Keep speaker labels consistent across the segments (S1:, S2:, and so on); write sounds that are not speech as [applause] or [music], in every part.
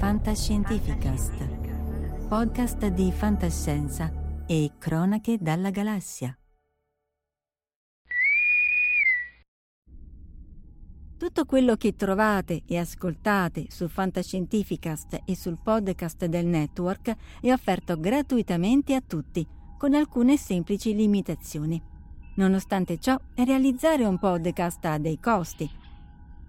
S1: Fantascientificast. Podcast di fantascienza e cronache dalla galassia. Tutto quello che trovate e ascoltate su Fantascientificast e sul podcast del network è offerto gratuitamente a tutti, con alcune semplici limitazioni. Nonostante ciò, realizzare un podcast ha dei costi.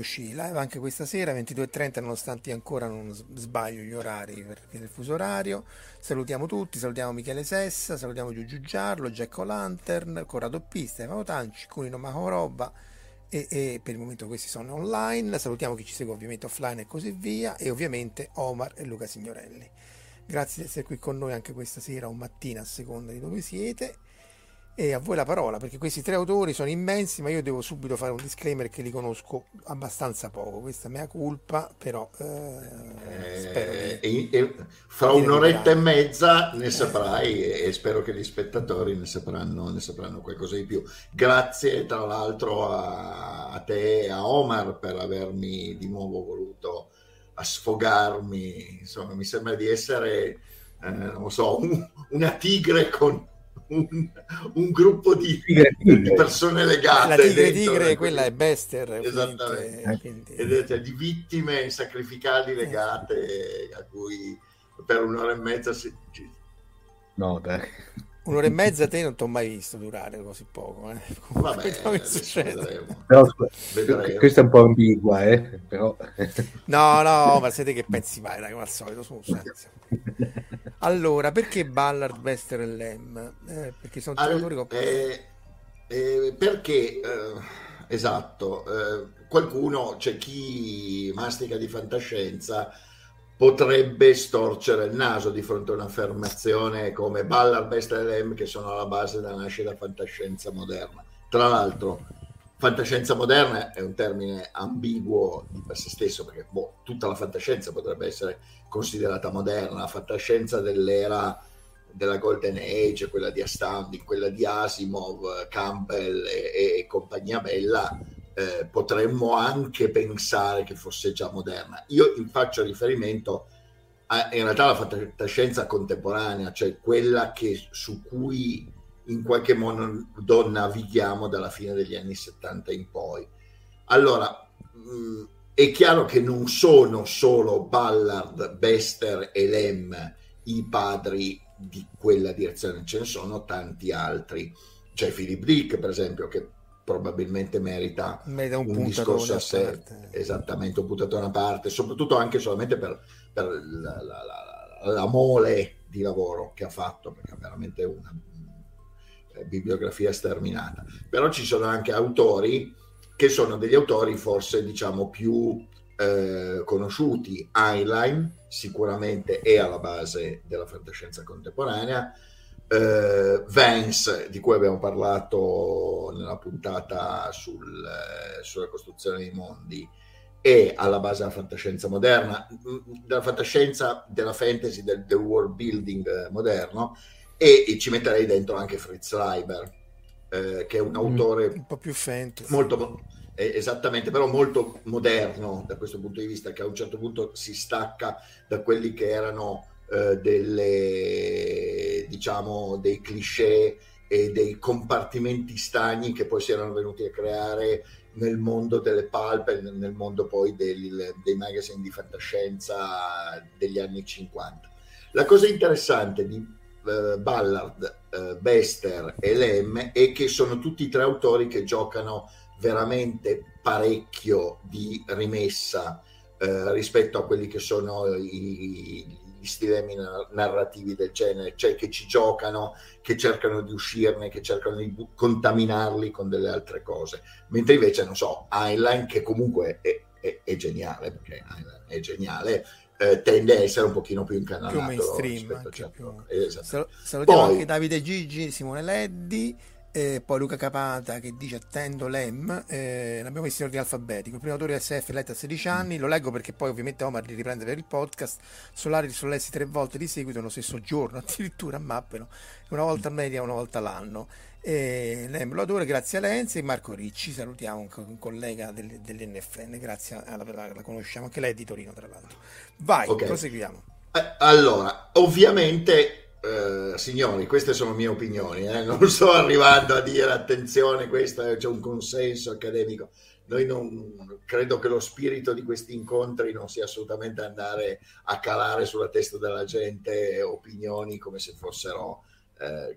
S2: Eccoci, live anche questa sera, 22.30, nonostante ancora non sbaglio gli orari per il fuso orario. Salutiamo tutti, salutiamo Michele Sessa, salutiamo Giugiu Giarlo, Jack O'Lantern, Corrado P, Stefano Tanci, Cunino Mahoroba e, e per il momento questi sono online. Salutiamo chi ci segue ovviamente offline e così via e ovviamente Omar e Luca Signorelli. Grazie di essere qui con noi anche questa sera o mattina a seconda di dove siete. E a voi la parola, perché questi tre autori sono immensi, ma io devo subito fare un disclaimer che li conosco abbastanza poco. Questa è mia colpa, però eh, spero
S3: di, e, fra un'oretta e mezza ne saprai e spero che gli spettatori ne sapranno, ne sapranno qualcosa di più. Grazie tra l'altro a, a te e a Omar per avermi di nuovo voluto a sfogarmi. Insomma, mi sembra di essere, eh, non so, un, una tigre con un, un gruppo di, tigre, tigre. di, persone legate.
S2: La tigre tigre, quella è Bester.
S3: Esattamente. Quindi, quindi... Cioè, di vittime sacrificali legate a cui per un'ora e mezza si...
S4: No, dai.
S2: Un'ora e mezza te non ti ho mai visto durare così poco. Eh.
S3: Vabbè, [laughs] che succede.
S4: Però, questa è un po' ambigua, eh? Però...
S2: No, no, ma siete che pensi mai, dai, come al solito, su Allora, perché Ballard, Bester e Lem? Eh, perché sono tre autori
S3: eh, eh, Perché, eh, esatto, eh, qualcuno, c'è chi mastica di fantascienza, potrebbe storcere il naso di fronte a un'affermazione come Ballard, Besta e Lem che sono alla base della nascita della fantascienza moderna. Tra l'altro, fantascienza moderna è un termine ambiguo di per sé stesso perché boh, tutta la fantascienza potrebbe essere considerata moderna, la fantascienza dell'era della Golden Age, quella di Astounding, quella di Asimov, Campbell e, e compagnia bella, eh, potremmo anche pensare che fosse già moderna. Io faccio riferimento a, in realtà alla fantascienza contemporanea, cioè quella che, su cui in qualche modo navighiamo dalla fine degli anni 70 in poi. Allora, mh, mm, è chiaro che non sono solo Ballard, Bester e Lem i padri di quella direzione, ce ne sono tanti altri. C'è Philip Dick, per esempio, che probabilmente merita,
S2: merita un, un discorso a sé, parte.
S3: esattamente un puntatore a parte, soprattutto anche solamente per, per la, la, la, la, mole di lavoro che ha fatto, perché è veramente una eh, bibliografia sterminata. Però ci sono anche autori che sono degli autori forse diciamo più eh, conosciuti. Heinlein sicuramente è alla base della fantascienza contemporanea. Uh, Vance, di cui abbiamo parlato nella puntata sul, uh, sulla costruzione dei mondi, è alla base della fantascienza moderna, della fantascienza, della fantasy, del, del world building moderno, e, e, ci metterei dentro anche Fritz Leiber, uh, che è un autore
S2: un po' più fantasy.
S3: Molto, eh, esattamente, però molto moderno da questo punto di vista, che a un certo punto si stacca da quelli che erano eh, delle, diciamo, dei cliché e dei compartimenti stagni che poi si erano venuti a creare nel mondo delle pulp nel mondo poi del, dei magazine di fantascienza degli anni 50. La cosa interessante di uh, Ballard, uh, Bester e Lem è che sono tutti tre autori che giocano veramente parecchio di rimessa uh, rispetto a quelli che sono i, gli stilemi narrativi del genere, cioè che ci giocano, che cercano di uscirne, che cercano di contaminarli con delle altre cose. Mentre invece, non so, Heinlein, che comunque è, è, è geniale, perché Heinlein è geniale, eh, tende a essere un pochino più incanalato.
S2: Più mainstream. Anche certo. più... Esatto. Salutiamo Poi, anche Davide Gigi, Simone Leddi. E poi Luca Capata che dice attendo l'EM, eh, l'abbiamo messo in ordine alfabetico. Il primo autore SF letto a 16 anni, lo leggo perché poi ovviamente Omar li riprende per il podcast. Solari li sono lessi tre volte di seguito nello stesso giorno, [laughs] addirittura a mappero, una volta a media, una volta l'anno. E l'EM lo adora grazie a Lenzi e Marco Ricci, salutiamo un, un collega del, dell'NFN, grazie alla, la, la conosciamo, anche lei è di Torino tra l'altro. Vai, okay. proseguiamo.
S3: Eh, allora, ovviamente Uh, signori, queste sono mie opinioni, eh? non sto arrivando a dire attenzione, questo c'è un consenso accademico. Noi non credo che lo spirito di questi incontri non sia assolutamente andare a calare sulla testa della gente opinioni come se fossero, eh,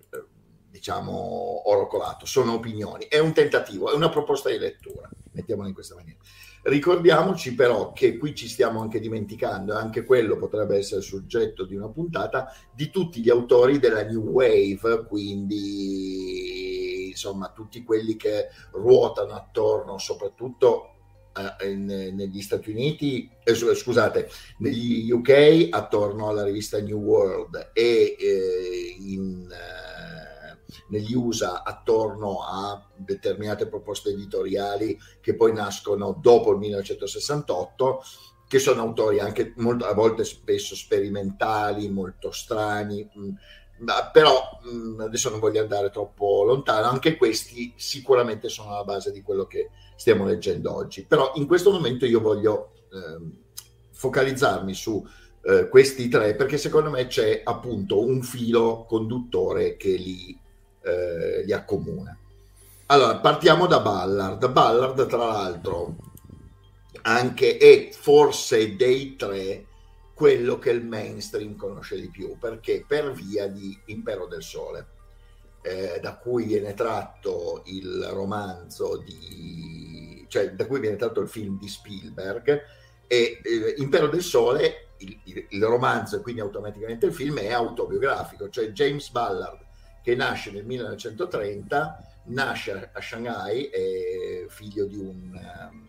S3: diciamo, oro colato. Sono opinioni, è un tentativo, è una proposta di lettura, mettiamola in questa maniera. Ricordiamoci però che qui ci stiamo anche dimenticando, e anche quello potrebbe essere soggetto di una puntata, di tutti gli autori della New Wave, quindi insomma tutti quelli che ruotano attorno soprattutto eh, negli Stati Uniti, eh, scusate, negli UK attorno alla rivista New World e eh, in negli USA attorno a determinate proposte editoriali che poi nascono dopo il 1968 che sono autori anche molto, a volte spesso sperimentali, molto strani, mm, però mm, adesso non voglio andare troppo lontano, anche questi sicuramente sono alla base di quello che stiamo leggendo oggi, però in questo momento io voglio eh, focalizzarmi su eh, questi tre perché secondo me c'è appunto un filo conduttore che li eh, li accomuna. Allora, partiamo da Ballard. Ballard, tra l'altro, anche è forse dei tre quello che il mainstream conosce di più, perché per via di Impero del Sole, eh, da cui viene tratto il romanzo di... cioè da cui viene tratto il film di Spielberg, e eh, Impero del Sole, il, il, il romanzo e quindi automaticamente il film è autobiografico, cioè James Ballard che nasce nel 1930, nasce a Shanghai, è figlio di un, um,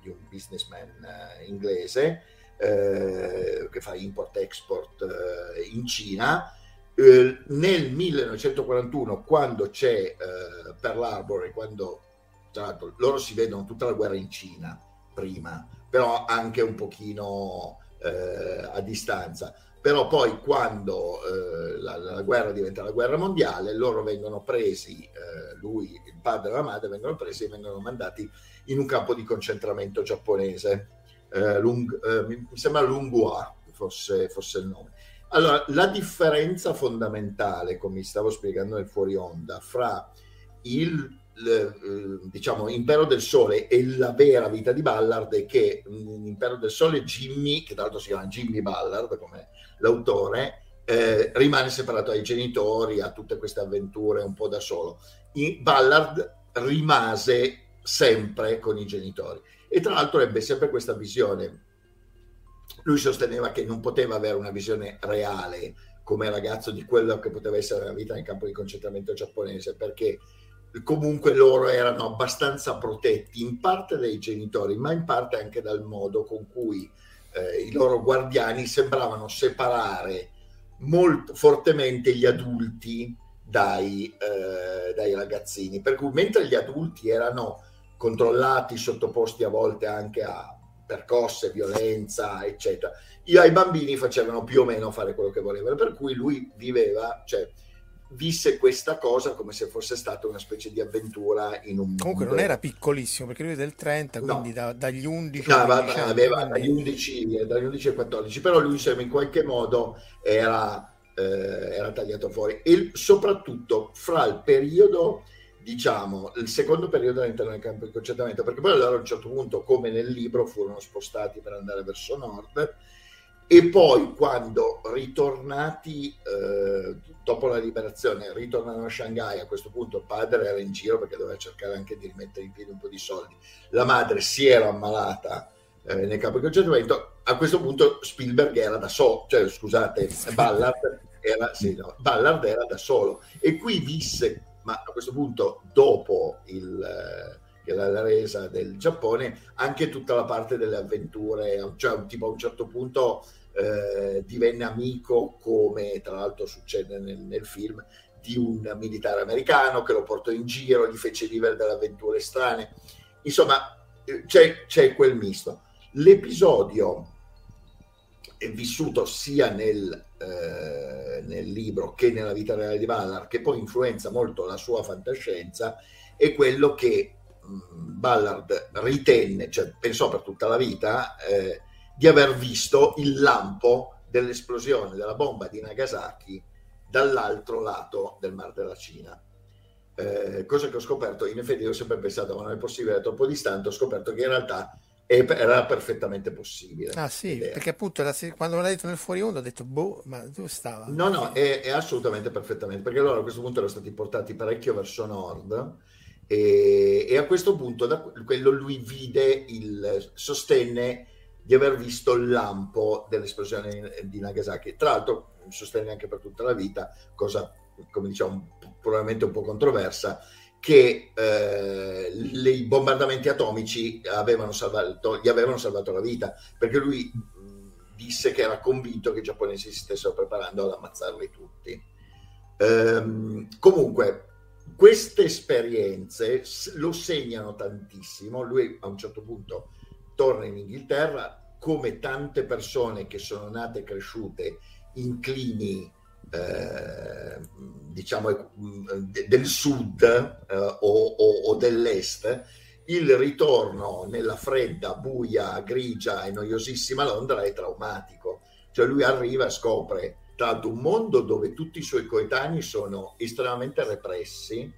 S3: di un businessman uh, inglese, eh, che fa import-export eh, in Cina. Eh, nel 1941, quando c'è eh, Pearl Harbor e quando tra l'altro loro si vedono tutta la guerra in Cina prima, però anche un pochino eh, a distanza. Però poi quando eh, la, la, guerra diventa la guerra mondiale, loro vengono presi, eh, lui, il padre e la madre vengono presi e vengono mandati in un campo di concentramento giapponese, eh, Lung, eh, mi sembra Lunghua fosse, fosse il nome. Allora, la differenza fondamentale, come stavo spiegando nel fuori onda, fra il eh, diciamo Impero del Sole e la vera vita di Ballard è che in Impero del Sole Jimmy, che tra l'altro si chiama Jimmy Ballard come l'autore, eh, rimane separato dai genitori, ha tutte queste avventure un po' da solo. In Ballard rimase sempre con i genitori e tra l'altro ebbe sempre questa visione. Lui sosteneva che non poteva avere una visione reale come ragazzo di quello che poteva essere la vita nel campo di concentramento giapponese perché comunque loro erano abbastanza protetti in parte dai genitori, ma in parte anche dal modo con cui eh, i loro guardiani sembravano separare molto fortemente gli adulti dai, eh, dai ragazzini. Per cui mentre gli adulti erano controllati, sottoposti a volte anche a percosse, violenza, eccetera, io ai bambini facevano più o meno fare quello che volevano, per cui lui viveva, cioè visse questa cosa come se fosse stata una specie di avventura in un
S2: comunque mondo. non era piccolissimo perché lui è del 30 quindi no. da, dagli 11
S3: no, va, aveva dagli 11, dagli 11 ai 14 però lui insomma, in qualche modo era, eh, era tagliato fuori e soprattutto fra il periodo diciamo il secondo periodo all'interno del campo di concentramento perché poi allora a un certo punto come nel libro furono spostati per andare verso nord e poi quando ritornati eh, dopo la liberazione ritornano a Shanghai a questo punto il padre era in giro perché doveva cercare anche di rimettere in piedi un po' di soldi. La madre si era ammalata eh, nel campo di concentramento a questo punto Spielberg era da solo cioè scusate Ballard era, sì, no, Ballard era da solo. E qui visse ma a questo punto dopo il eh, la resa del Giappone, anche tutta la parte delle avventure, cioè tipo a un certo punto eh, divenne amico, come tra l'altro succede nel, nel, film, di un militare americano che lo portò in giro, gli fece vivere delle avventure strane. Insomma, eh, c'è, c'è quel misto. L'episodio è vissuto sia nel, eh, nel, libro che nella vita reale di Ballard, che poi influenza molto la sua fantascienza, è quello che Ballard ritenne, cioè pensò per tutta la vita, eh, di aver visto il lampo dell'esplosione della bomba di Nagasaki dall'altro lato del Mar della Cina. Eh, cosa che ho scoperto, in effetti io ho sempre pensato ma non è possibile, è troppo distante, ho scoperto che in realtà era perfettamente possibile.
S2: Ah sì, perché appunto la, quando l'ho detto nel fuori onda ho detto boh, ma dove stava?
S3: No, no, è, è assolutamente perfettamente, perché loro a questo punto erano stati portati parecchio verso nord e, e a questo punto da quello lui vide il sostenne di aver visto il lampo dell'esplosione di Nagasaki. Tra l'altro sostenne anche per tutta la vita, cosa come diciamo probabilmente un po' controversa, che eh, i bombardamenti atomici avevano salvato, gli avevano salvato la vita, perché lui disse che era convinto che i giapponesi si stessero preparando ad ammazzarli tutti. Ehm, comunque, queste esperienze lo segnano tantissimo. Lui a un certo punto torna in Inghilterra come tante persone che sono nate e cresciute in climi eh, diciamo del sud eh, o, o, o, dell'est il ritorno nella fredda, buia, grigia e noiosissima Londra è traumatico. Cioè lui arriva e scopre tra l'altro un mondo dove tutti i suoi coetanei sono estremamente repressi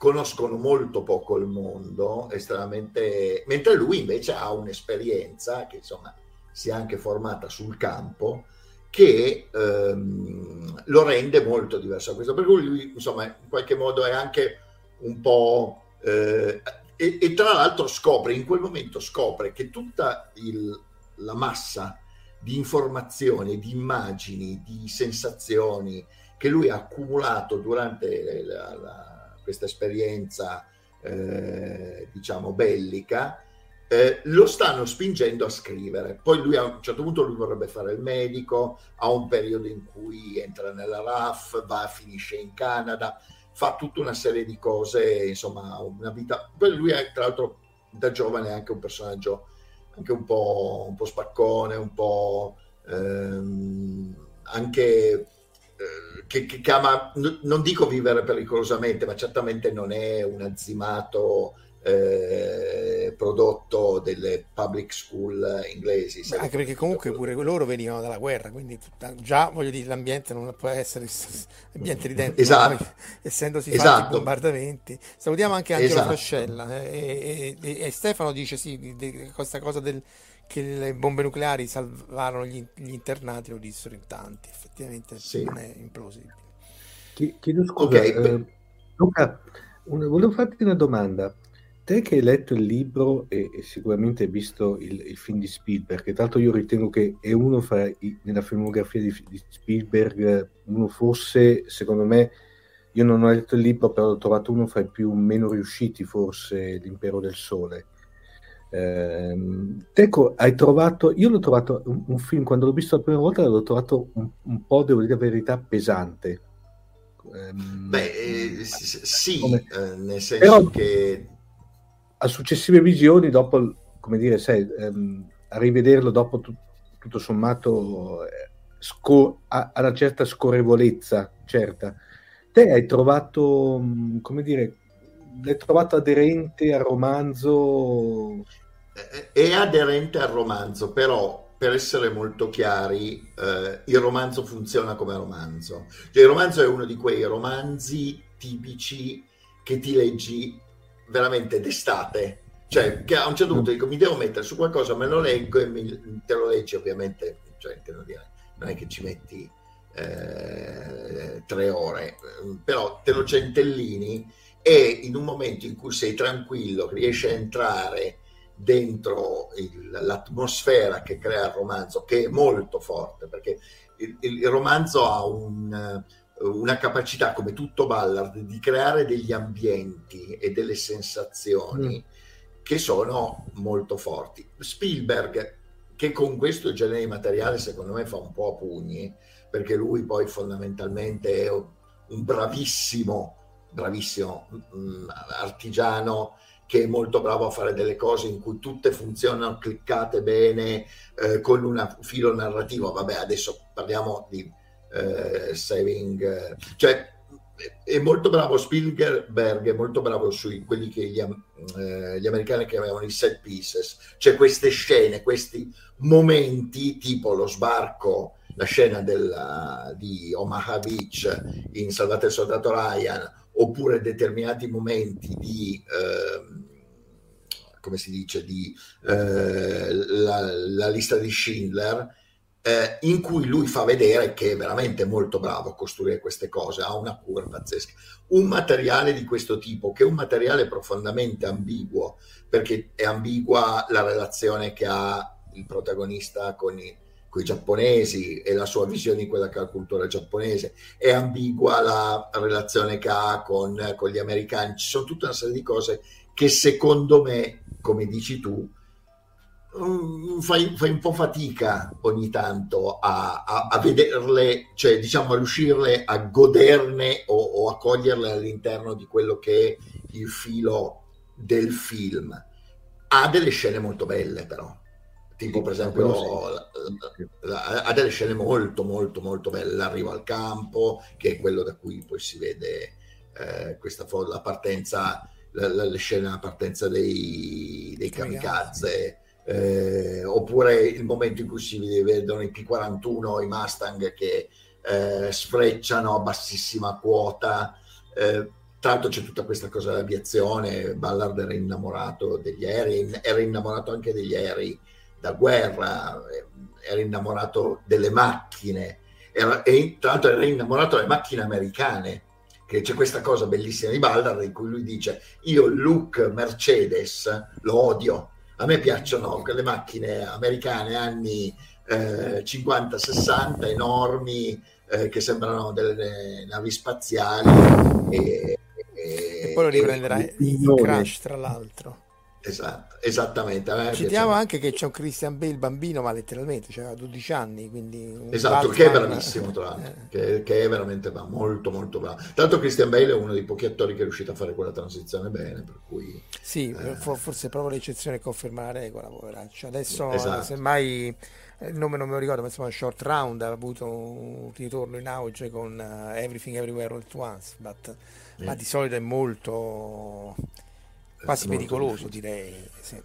S3: conoscono molto poco il mondo, estremamente... mentre lui invece ha un'esperienza che insomma si è anche formata sul campo che ehm, lo rende molto diverso da questo. Per cui lui insomma in qualche modo è anche un po'... Eh, e, e, tra l'altro scopre, in quel momento scopre che tutta il, la massa di informazioni, di immagini, di sensazioni che lui ha accumulato durante la, la questa esperienza, eh, diciamo, bellica, eh, lo stanno spingendo a scrivere. Poi lui a un certo punto lui vorrebbe fare il medico, ha un periodo in cui entra nella RAF, va, finisce in Canada, fa tutta una serie di cose, insomma, una vita. Poi lui è tra l'altro da giovane anche un personaggio anche un po', un po spaccone, un po' ehm, anche che, che, ama, non dico vivere pericolosamente, ma certamente non è un azzimato eh, prodotto delle public school inglesi.
S2: Anche perché comunque pure loro venivano dalla guerra, quindi già voglio dire l'ambiente non può essere ambiente di dentro,
S3: esatto.
S2: essendosi
S3: esatto.
S2: fatti bombardamenti. Salutiamo anche Angelo esatto. Frascella eh, e, e, e, Stefano dice sì, di, di questa cosa del, che le bombe nucleari salvarono gli, gli internati, lo dissero in tanti, effettivamente sì. non è implausibile.
S4: Chiedo scusa, okay. eh, Luca, un, volevo farti una domanda te che hai letto il libro e, e sicuramente hai visto il, il, film di Spielberg, che tra l'altro io ritengo che è uno fra i, nella filmografia di, di, Spielberg, uno fosse, secondo me, io non ho letto il libro, però l'ho trovato uno fra i più meno riusciti, forse, l'Impero del Sole. Eh, ecco, hai trovato, io l'ho trovato un, un, film, quando l'ho visto la prima volta, l'ho trovato un, un po', devo dire la verità, pesante.
S3: Eh, Beh, eh, sì, come... eh, nel senso però, che
S4: a successive visioni, dopo, come dire, sai, ehm, a rivederlo dopo tu, tutto sommato eh, sco- ha, una certa scorrevolezza, certa. Te hai trovato, mm, come dire, l'hai trovato aderente al romanzo?
S3: È aderente al romanzo, però per essere molto chiari, eh, il romanzo funziona come romanzo. Cioè, il romanzo è uno di quei romanzi tipici che ti leggi veramente d'estate, cioè che a un certo punto dico mi devo mettere su qualcosa, me lo leggo e mi, te lo leggi ovviamente, cioè dire, non è che ci metti eh, tre ore, però te lo centellini e in un momento in cui sei tranquillo riesci a entrare dentro il, l'atmosfera che crea il romanzo, che è molto forte, perché il, il romanzo ha un una capacità come tutto Ballard di creare degli ambienti e delle sensazioni mm. che sono molto forti. Spielberg, che con questo genere di materiale secondo me fa un po' a pugni, perché lui poi fondamentalmente è un bravissimo, bravissimo mm, artigiano che è molto bravo a fare delle cose in cui tutte funzionano cliccate bene eh, con un filo narrativo. Vabbè, adesso parliamo di eh, saving, eh, cioè è molto bravo Spielberg, è molto bravo su quelli che gli, eh, gli, americani chiamavano i set pieces, cioè queste scene, questi momenti tipo lo sbarco, la scena della, di Omaha Beach in Salvate il soldato Ryan, oppure determinati momenti di... Eh, come si dice, di eh, la, la lista di Schindler, eh, in cui lui fa vedere che è veramente molto bravo a costruire queste cose, ha una cura pazzesca. Un materiale di questo tipo, che è un materiale profondamente ambiguo, perché è ambigua la relazione che ha il protagonista con i, con giapponesi e la sua visione di quella che è la cultura giapponese, è ambigua la relazione che ha con, con gli americani, ci sono tutta una serie di cose che secondo me, come dici tu, Mm, fai, fai, un po' fatica ogni tanto a, a, a, vederle, cioè diciamo a riuscirle a goderne o, o, a coglierle all'interno di quello che è il filo del film. Ha delle scene molto belle però, tipo per esempio la, la, ha delle scene molto molto molto belle, l'arrivo al campo, che è quello da cui poi si vede eh, questa la partenza, la, la, scena partenza dei, dei kamikaze eh, oppure il momento in cui si vedono i P41, i Mustang che eh, sfrecciano a bassissima quota. Eh, tra l'altro c'è tutta questa cosa dell'aviazione, Ballard era innamorato degli aerei, era innamorato anche degli aerei da guerra, era innamorato delle macchine, era, e tra l'altro era innamorato delle macchine americane, che c'è questa cosa bellissima di Ballard in cui lui dice io il look Mercedes lo odio, a me piacciono quelle macchine americane anni eh, 50-60, enormi, eh, che sembrano delle navi spaziali.
S2: E, e, e poi lo riprenderà in Crash, tra l'altro.
S3: Esatto, esattamente.
S2: Citiamo anche che c'è un Christian Bale bambino, ma letteralmente, cioè, 12 anni, quindi...
S3: Esatto, che è bravissimo tra l'altro, eh. che, che, è veramente bravo, molto molto bravo. Tanto Christian Bale è uno dei pochi attori che è riuscito a fare quella transizione bene, per cui...
S2: Sì, eh... forse proprio l'eccezione che conferma la regola, poveraccio. Adesso, esatto. semmai, eh, il nome non me lo ricordo, ma insomma Short Round ha avuto un ritorno in auge con uh, Everything Everywhere All At Once, but, yeah. ma di solito è molto quasi pericoloso direi. Sì.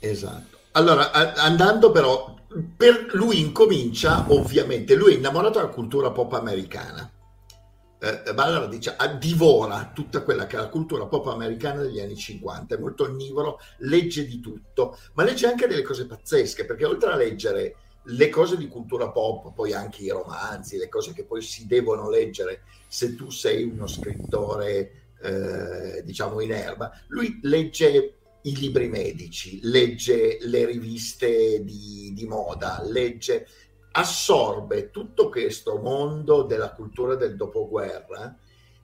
S3: Esatto. Allora, andando però, per lui incomincia, ovviamente, lui è innamorato della cultura pop americana. Eh, Ballard dice, divora tutta quella che è la cultura pop americana degli anni 50, è molto onnivoro, legge di tutto, ma legge anche delle cose pazzesche, perché oltre a leggere le cose di cultura pop, poi anche i romanzi, le cose che poi si devono leggere se tu sei uno scrittore eh, diciamo in erba, lui legge i libri medici, legge le riviste di, di moda, legge, assorbe tutto questo mondo della cultura del dopoguerra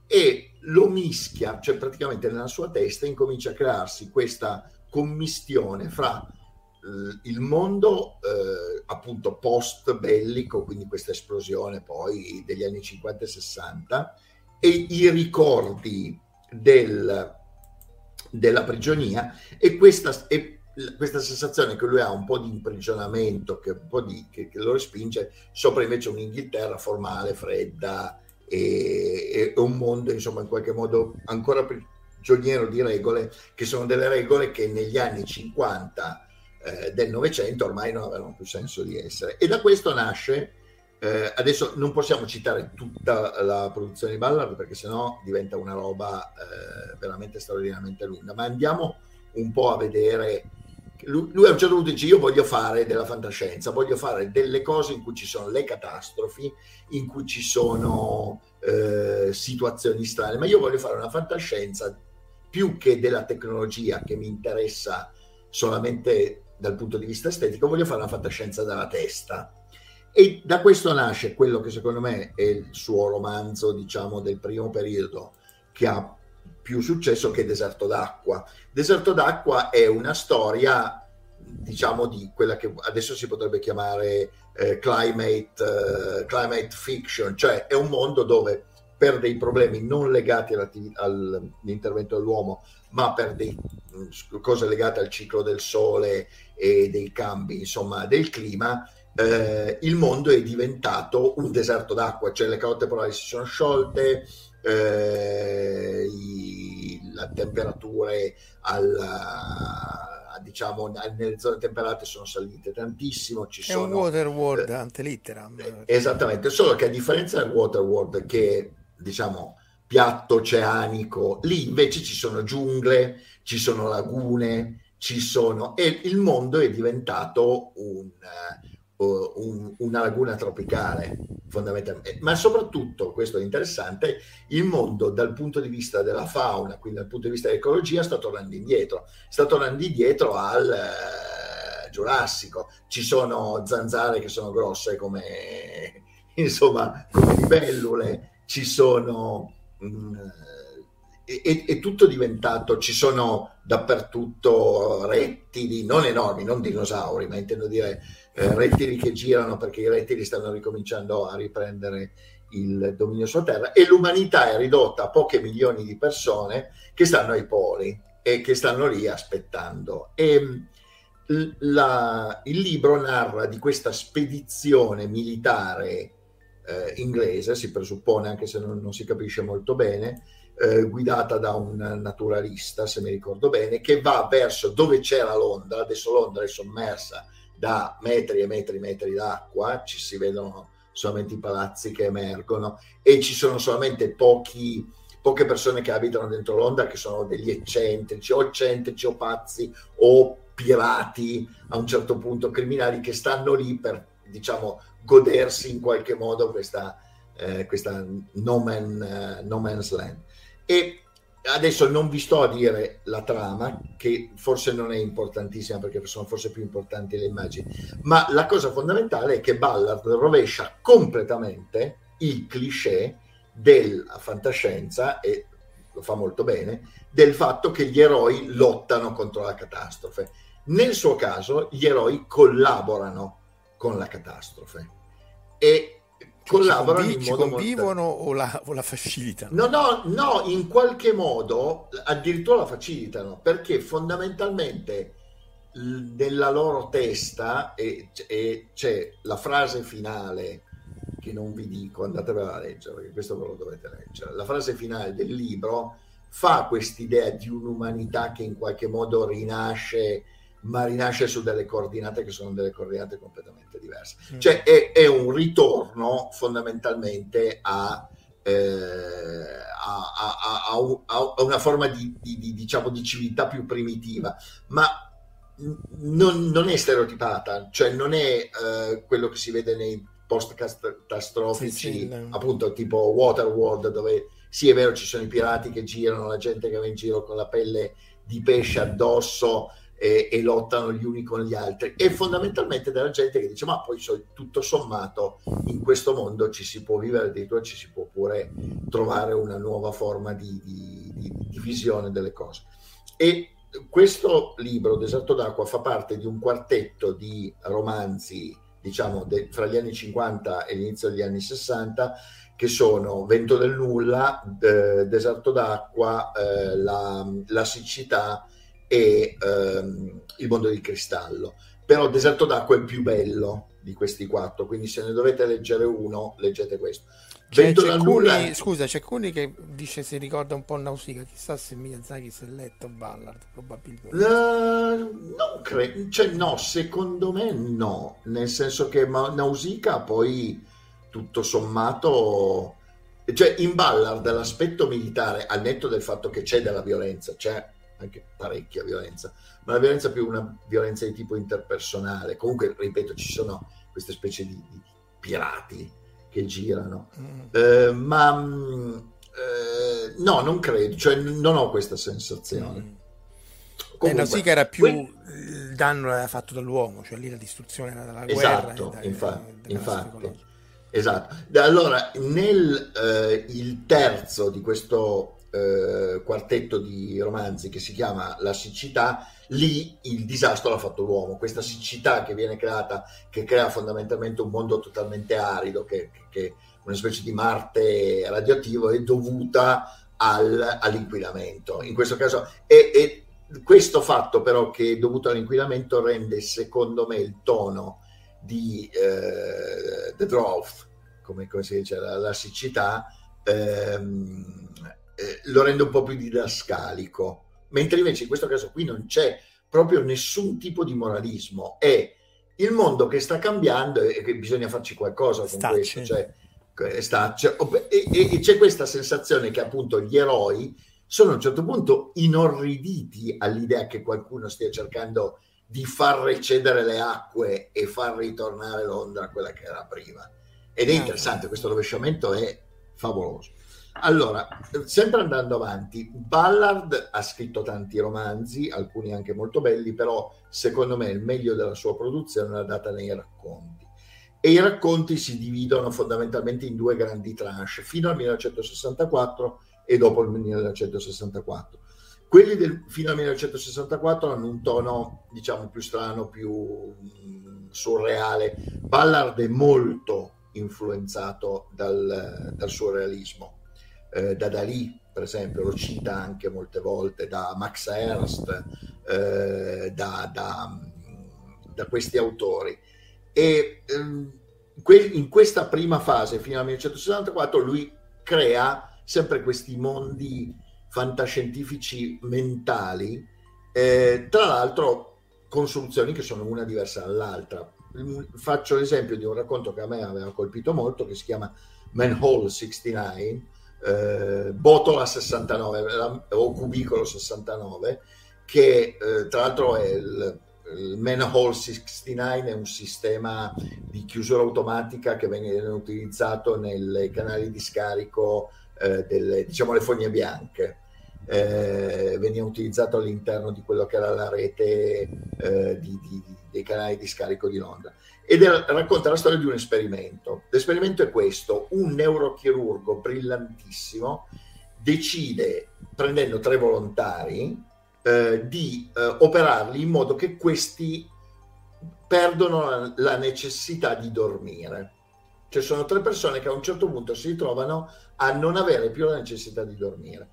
S3: e lo mischia, cioè praticamente nella sua testa incomincia a crearsi questa commistione fra eh, il mondo eh, appunto post bellico, quindi questa esplosione poi degli anni 50 e 60 e i ricordi del, della prigionia e questa, e questa sensazione che lui ha un po' di imprigionamento, che, di, che, che lo respinge sopra invece un'Inghilterra formale, fredda e, e un mondo insomma in qualche modo ancora prigioniero di regole che sono delle regole che negli anni 50 eh, del Novecento ormai non avevano più senso di essere. E da questo nasce eh, adesso non possiamo citare tutta la produzione di Ballard perché sennò diventa una roba eh, veramente straordinariamente lunga, ma andiamo un po' a vedere. Lui, lui, a un certo punto dice: Io voglio fare della fantascienza, voglio fare delle cose in cui ci sono le catastrofi, in cui ci sono eh, situazioni strane, ma io voglio fare una fantascienza più che della tecnologia che mi interessa solamente dal punto di vista estetico, voglio fare una fantascienza dalla testa e da questo nasce quello che secondo me è il suo romanzo, diciamo, del primo periodo che ha più successo che Deserto d'acqua. Deserto d'acqua è una storia, diciamo, di quella che adesso si potrebbe chiamare eh, climate, eh, climate fiction, cioè è un mondo dove per dei problemi non legati all'intervento dell'uomo, ma per dei, mm, cose legate al ciclo del sole e dei cambi, insomma, del clima, eh, il mondo è diventato un deserto d'acqua, cioè le calotte polari si sono sciolte, eh, i, le temperature alla, diciamo, nelle zone temperate sono salite tantissimo. Ci
S2: è
S3: sono,
S2: un water world eh, ante litteram.
S3: Eh, esattamente, solo che a differenza del water world che diciamo piatto oceanico, lì invece ci sono giungle, ci sono lagune, ci sono e il mondo è diventato un un, una laguna tropicale fondamentalmente, ma soprattutto, questo è interessante, il mondo dal punto di vista della fauna, quindi dal punto di vista dell'ecologia, sta tornando indietro, sta tornando indietro al eh, Giurassico, ci sono zanzare che sono grosse come, [laughs] insomma, come libellule, ci sono... Mh, mm, è, è, tutto diventato, ci sono dappertutto rettili, non enormi, non dinosauri, ma intendo dire eh, rettili che girano perché i rettili stanno ricominciando a riprendere il dominio sulla Terra e l'umanità è ridotta a poche milioni di persone che stanno ai poli e che stanno lì aspettando. E la, il libro narra di questa spedizione militare eh, inglese, si presuppone anche se non, non si capisce molto bene, eh, guidata da un naturalista, se mi ricordo bene, che va verso dove c'era Londra, adesso Londra è sommersa da metri e metri e metri d'acqua, ci si vedono solamente i palazzi che emergono e ci sono solamente pochi, poche persone che abitano dentro Londra che sono degli eccentrici o eccentrici o pazzi o pirati a un certo punto criminali che stanno lì per diciamo godersi in qualche modo questa, eh, questa no, man, uh, no man's land e adesso non vi sto a dire la trama, che forse non è importantissima perché sono forse più importanti le immagini, ma la cosa fondamentale è che Ballard rovescia completamente il cliché della fantascienza e lo fa molto bene, del fatto che gli eroi lottano contro la catastrofe. Nel suo caso gli eroi collaborano con la catastrofe e collaborano
S2: convi- in modo convivono o, la, o la facilitano?
S3: No, no, no, in qualche modo addirittura la facilitano perché fondamentalmente nella loro testa e, e c'è la frase finale che non vi dico, andatevela a leggere perché questo ve lo dovete leggere. La frase finale del libro fa quest'idea di un'umanità che in qualche modo rinasce, ma rinasce su delle coordinate che sono delle coordinate completamente diverse. Mm. Cioè è, è, un ritorno fondamentalmente a, eh, a, a, a una forma di, di, di, diciamo, di civiltà più primitiva, ma non, non, è stereotipata, cioè non è eh, quello che si vede nei post-catastrofici, sì, sì, no. appunto tipo Waterworld, dove sì è vero ci sono i pirati che girano, la gente che va in giro con la pelle di pesce addosso e, e lottano gli uni con gli altri, e fondamentalmente della gente che dice ma poi tutto sommato in questo mondo ci si può vivere, addirittura ci si può pure trovare una nuova forma di, di, di, di visione delle cose. E questo libro, Deserto d'acqua, fa parte di un quartetto di romanzi, diciamo, de, fra gli anni 50 e l'inizio degli anni 60, che sono Vento del Nulla, eh, Deserto d'acqua, eh, la, la, siccità e ehm, Il mondo di cristallo. Però Deserto d'acqua è il più bello di questi quattro, quindi se ne dovete leggere uno, leggete questo.
S2: C'è, c'è Cuni, scusa, c'è Cuni che dice si ricorda un po' Nausicaa, chissà se Miyazaki si è letto Ballard, probabilmente.
S3: Uh, non credo, cioè no, secondo me no, nel senso che Nausicaa poi tutto sommato, cioè in Ballard l'aspetto militare, al netto del fatto che c'è della violenza, c'è anche parecchia violenza, ma la violenza è più una violenza di tipo interpersonale, comunque ripeto ci sono queste specie di, di pirati che girano. Mm. Eh, ma mm, eh, no, non credo, cioè non ho questa sensazione. Mm.
S2: Comunque, eh, Nausicaa era più quel... il danno era fatto dall'uomo, cioè lì la distruzione era dalla
S3: esatto,
S2: guerra.
S3: Infatti, infatti. Esatto. Allora, nel eh, il terzo di questo eh, quartetto di romanzi che si chiama La siccità, lì il disastro l'ha fatto l'uomo, questa siccità che viene creata, che crea fondamentalmente un mondo totalmente arido, che, che una specie di Marte radioattivo, è dovuta al, all'inquinamento. In questo caso, e, e questo fatto però che è dovuto all'inquinamento rende secondo me il tono di eh, The Drought, come, come, si dice, la, la siccità, ehm, eh, lo rende un po' più didascalico mentre invece in questo caso qui non c'è proprio nessun tipo di moralismo, è il mondo che sta cambiando e che bisogna farci qualcosa con Stacci. questo. Cioè, sta, cioè, e, e, c'è questa sensazione che appunto gli eroi sono a un certo punto inorriditi all'idea che qualcuno stia cercando di far recedere le acque e far ritornare Londra a quella che era prima. Ed è ah. interessante, questo rovesciamento è favoloso. Allora, sempre andando avanti, Ballard ha scritto tanti romanzi, alcuni anche molto belli, però secondo me il meglio della sua produzione l'ha data nei racconti. E i racconti si dividono fondamentalmente in due grandi tranche, fino al 1964 e dopo il 1964. Quelli del, fino al 1964 hanno un tono, diciamo, più strano, più mm, surreale. Ballard è molto influenzato dal, dal surrealismo eh, da Dalì, per esempio, lo cita anche molte volte, da Max Ernst, eh, da, da, da, questi autori. E ehm, in questa prima fase, fino al 1964, lui crea sempre questi mondi fantascientifici mentali, eh, tra l'altro con soluzioni che sono una diversa dall'altra. Faccio l'esempio di un racconto che a me aveva colpito molto, che si chiama Manhole 69, eh, Botola 69 o Cubicolo 69 che eh, tra l'altro è il, il Manhole 69 è un sistema di chiusura automatica che viene utilizzato nei canali di scarico eh, delle diciamo le fogne bianche. Eh, veniva utilizzato all'interno di quello che era la rete eh, di, di, dei canali di scarico di Londra ed è, racconta la storia di un esperimento. L'esperimento è questo, un neurochirurgo brillantissimo decide, prendendo tre volontari, eh, di eh, operarli in modo che questi perdono la, la necessità di dormire. Cioè sono tre persone che a un certo punto si ritrovano a non avere più la necessità di dormire.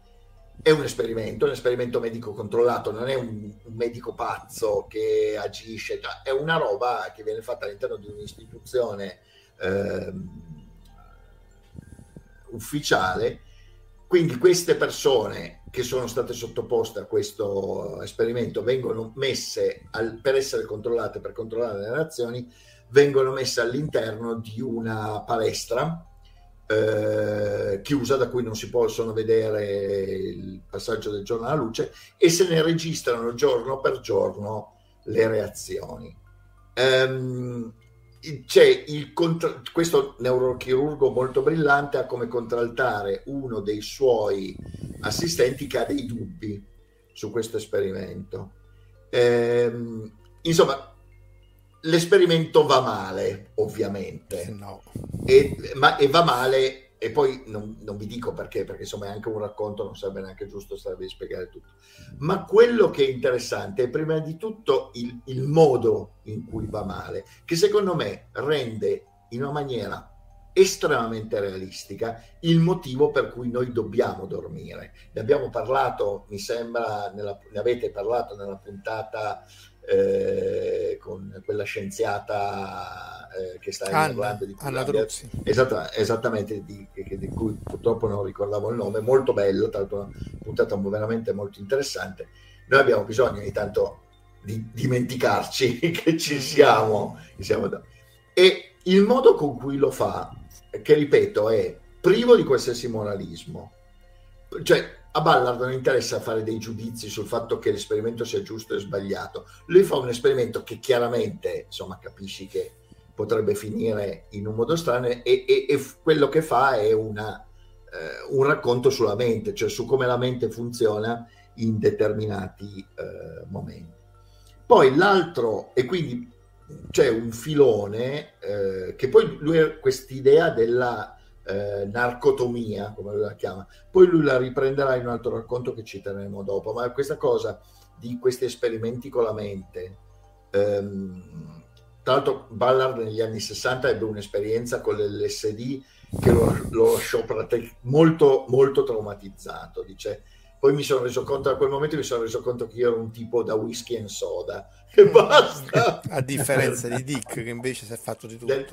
S3: È un esperimento, un esperimento medico controllato, non è un, medico pazzo che agisce, cioè è una roba che viene fatta all'interno di un'istituzione eh, ufficiale. Quindi queste persone che sono state sottoposte a questo esperimento vengono messe al, per essere controllate, per controllare le reazioni, vengono messe all'interno di una palestra eh, chiusa da cui non si possono vedere il passaggio del giorno alla luce e se ne registrano giorno per giorno le reazioni. Um, c'è il contra- questo neurochirurgo molto brillante ha come contraltare uno dei suoi assistenti che ha dei dubbi su questo esperimento. Ehm, insomma, l'esperimento va male, ovviamente, no. e, ma, e va male e poi non, non, vi dico perché, perché insomma è anche un racconto, non sarebbe neanche giusto stare a spiegare tutto. Ma quello che è interessante è prima di tutto il, il modo in cui va male, che secondo me rende in una maniera estremamente realistica il motivo per cui noi dobbiamo dormire. Ne abbiamo parlato, mi sembra, nella, ne avete parlato nella puntata eh, con quella scienziata eh, che sta in Irlanda di
S2: Anna Druzzi.
S3: Esatta, esattamente di, di, cui purtroppo non ricordavo il nome molto bello tra l'altro una puntata veramente molto interessante. Noi abbiamo bisogno ogni tanto di dimenticarci [laughs] che ci siamo, siamo e il modo con cui lo fa che ripeto è privo di qualsiasi moralismo. Cioè a Ballard non interessa fare dei giudizi sul fatto che l'esperimento sia giusto e sbagliato. Lui fa un esperimento che chiaramente, insomma, capisci che potrebbe finire in un modo strano e, e, e quello che fa è una, eh, un racconto sulla mente, cioè su come la mente funziona in determinati eh, momenti. Poi l'altro, e quindi c'è un filone eh, che poi lui ha quest'idea della eh, narcotomia, come lui la chiama. Poi lui la riprenderà in un altro racconto che citeremo dopo, ma questa cosa di questi esperimenti con la mente. Ehm, tra l'altro Ballard negli anni 60 ebbe un'esperienza con l'LSD che lo, lo lasciò molto, molto traumatizzato. Dice, poi mi sono reso conto, da quel momento mi sono reso conto che io ero un tipo da whisky e soda [laughs] e basta. [laughs]
S2: A differenza di Dick che invece si è fatto di tutto. Del,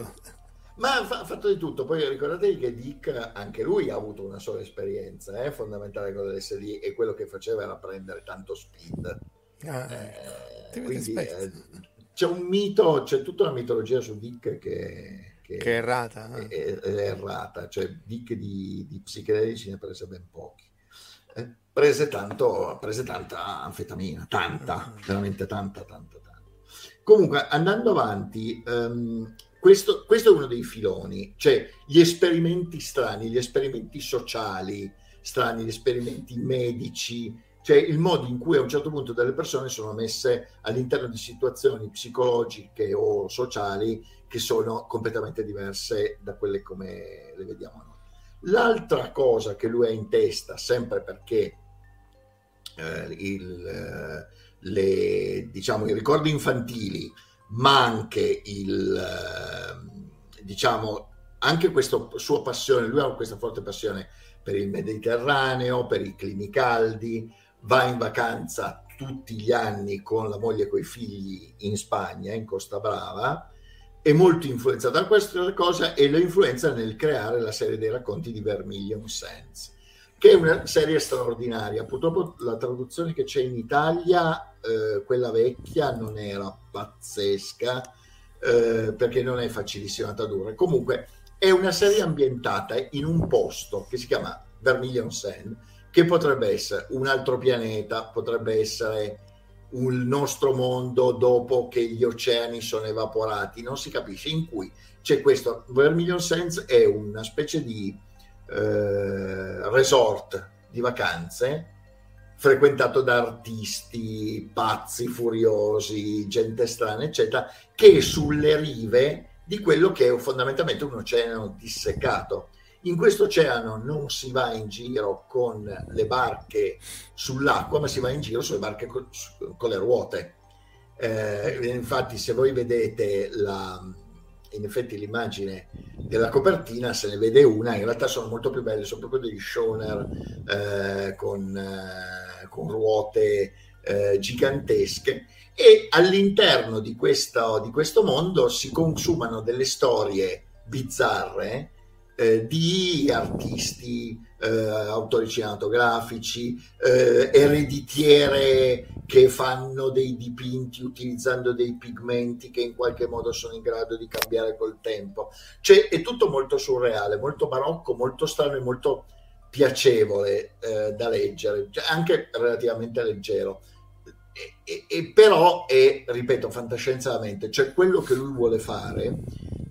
S3: ma ha fatto di tutto. Poi ricordatevi che Dick, anche lui ha avuto una sola esperienza eh, fondamentale con l'SD e quello che faceva era prendere tanto speed. Ah, eh, quindi eh, c'è un mito, c'è tutta una mitologia su Dick che,
S2: che, che è errata.
S3: Eh. È, è, errata, cioè Dick di, di psichedelici ne ha prese ben pochi. Eh, prese, tanto, prese tanta anfetamina, tanta, mm. veramente tanta, tanta, tanta. Comunque, andando avanti, um, questo, questo, è uno dei filoni, cioè gli esperimenti strani, gli esperimenti sociali strani, gli esperimenti medici, cioè il modo in cui a un certo punto delle persone sono messe all'interno di situazioni psicologiche o sociali che sono completamente diverse da quelle come le vediamo noi. L'altra cosa che lui ha in testa, sempre perché eh, il, eh, le, diciamo, i ricordi infantili ma anche il, ehm, diciamo, anche questa sua passione, lui ha questa forte passione per il Mediterraneo, per i climi caldi, va in vacanza tutti gli anni con la moglie e con i figli in Spagna, in Costa Brava, è molto influenzato da questa cosa e lo influenza nel creare la serie dei racconti di Vermilion Sands che è una serie straordinaria. Purtroppo la traduzione che c'è in Italia, eh, quella vecchia, non era pazzesca eh, perché non è facilissima da tradurre. Comunque è una serie ambientata in un posto che si chiama Vermilion Sand, che potrebbe essere un altro pianeta, potrebbe essere il nostro mondo dopo che gli oceani sono evaporati, non si capisce, in cui c'è questo Vermilion Sands è una specie di eh, resort di vacanze frequentato da artisti pazzi, furiosi, gente strana, eccetera, che sulle rive di quello che è fondamentalmente un oceano disseccato. In questo oceano non si va in giro con le barche sull'acqua, ma si va in giro sulle barche con, con le ruote. Eh, infatti, se voi vedete la, in effetti l'immagine della copertina, se ne vede una, in realtà sono molto più belle, sono proprio degli shoner eh, con, eh, con, ruote eh, gigantesche e all'interno di questo, di questo mondo si consumano delle storie bizzarre eh, di artisti, eh, autori cinematografici, eh, ereditiere che fanno dei dipinti utilizzando dei pigmenti che in qualche modo sono in grado di cambiare col tempo. Cioè è tutto molto surreale, molto barocco, molto strano e molto piacevole eh, da leggere, cioè anche relativamente leggero. E, e, però è, ripeto, fantascienza alla mente, cioè quello che lui vuole fare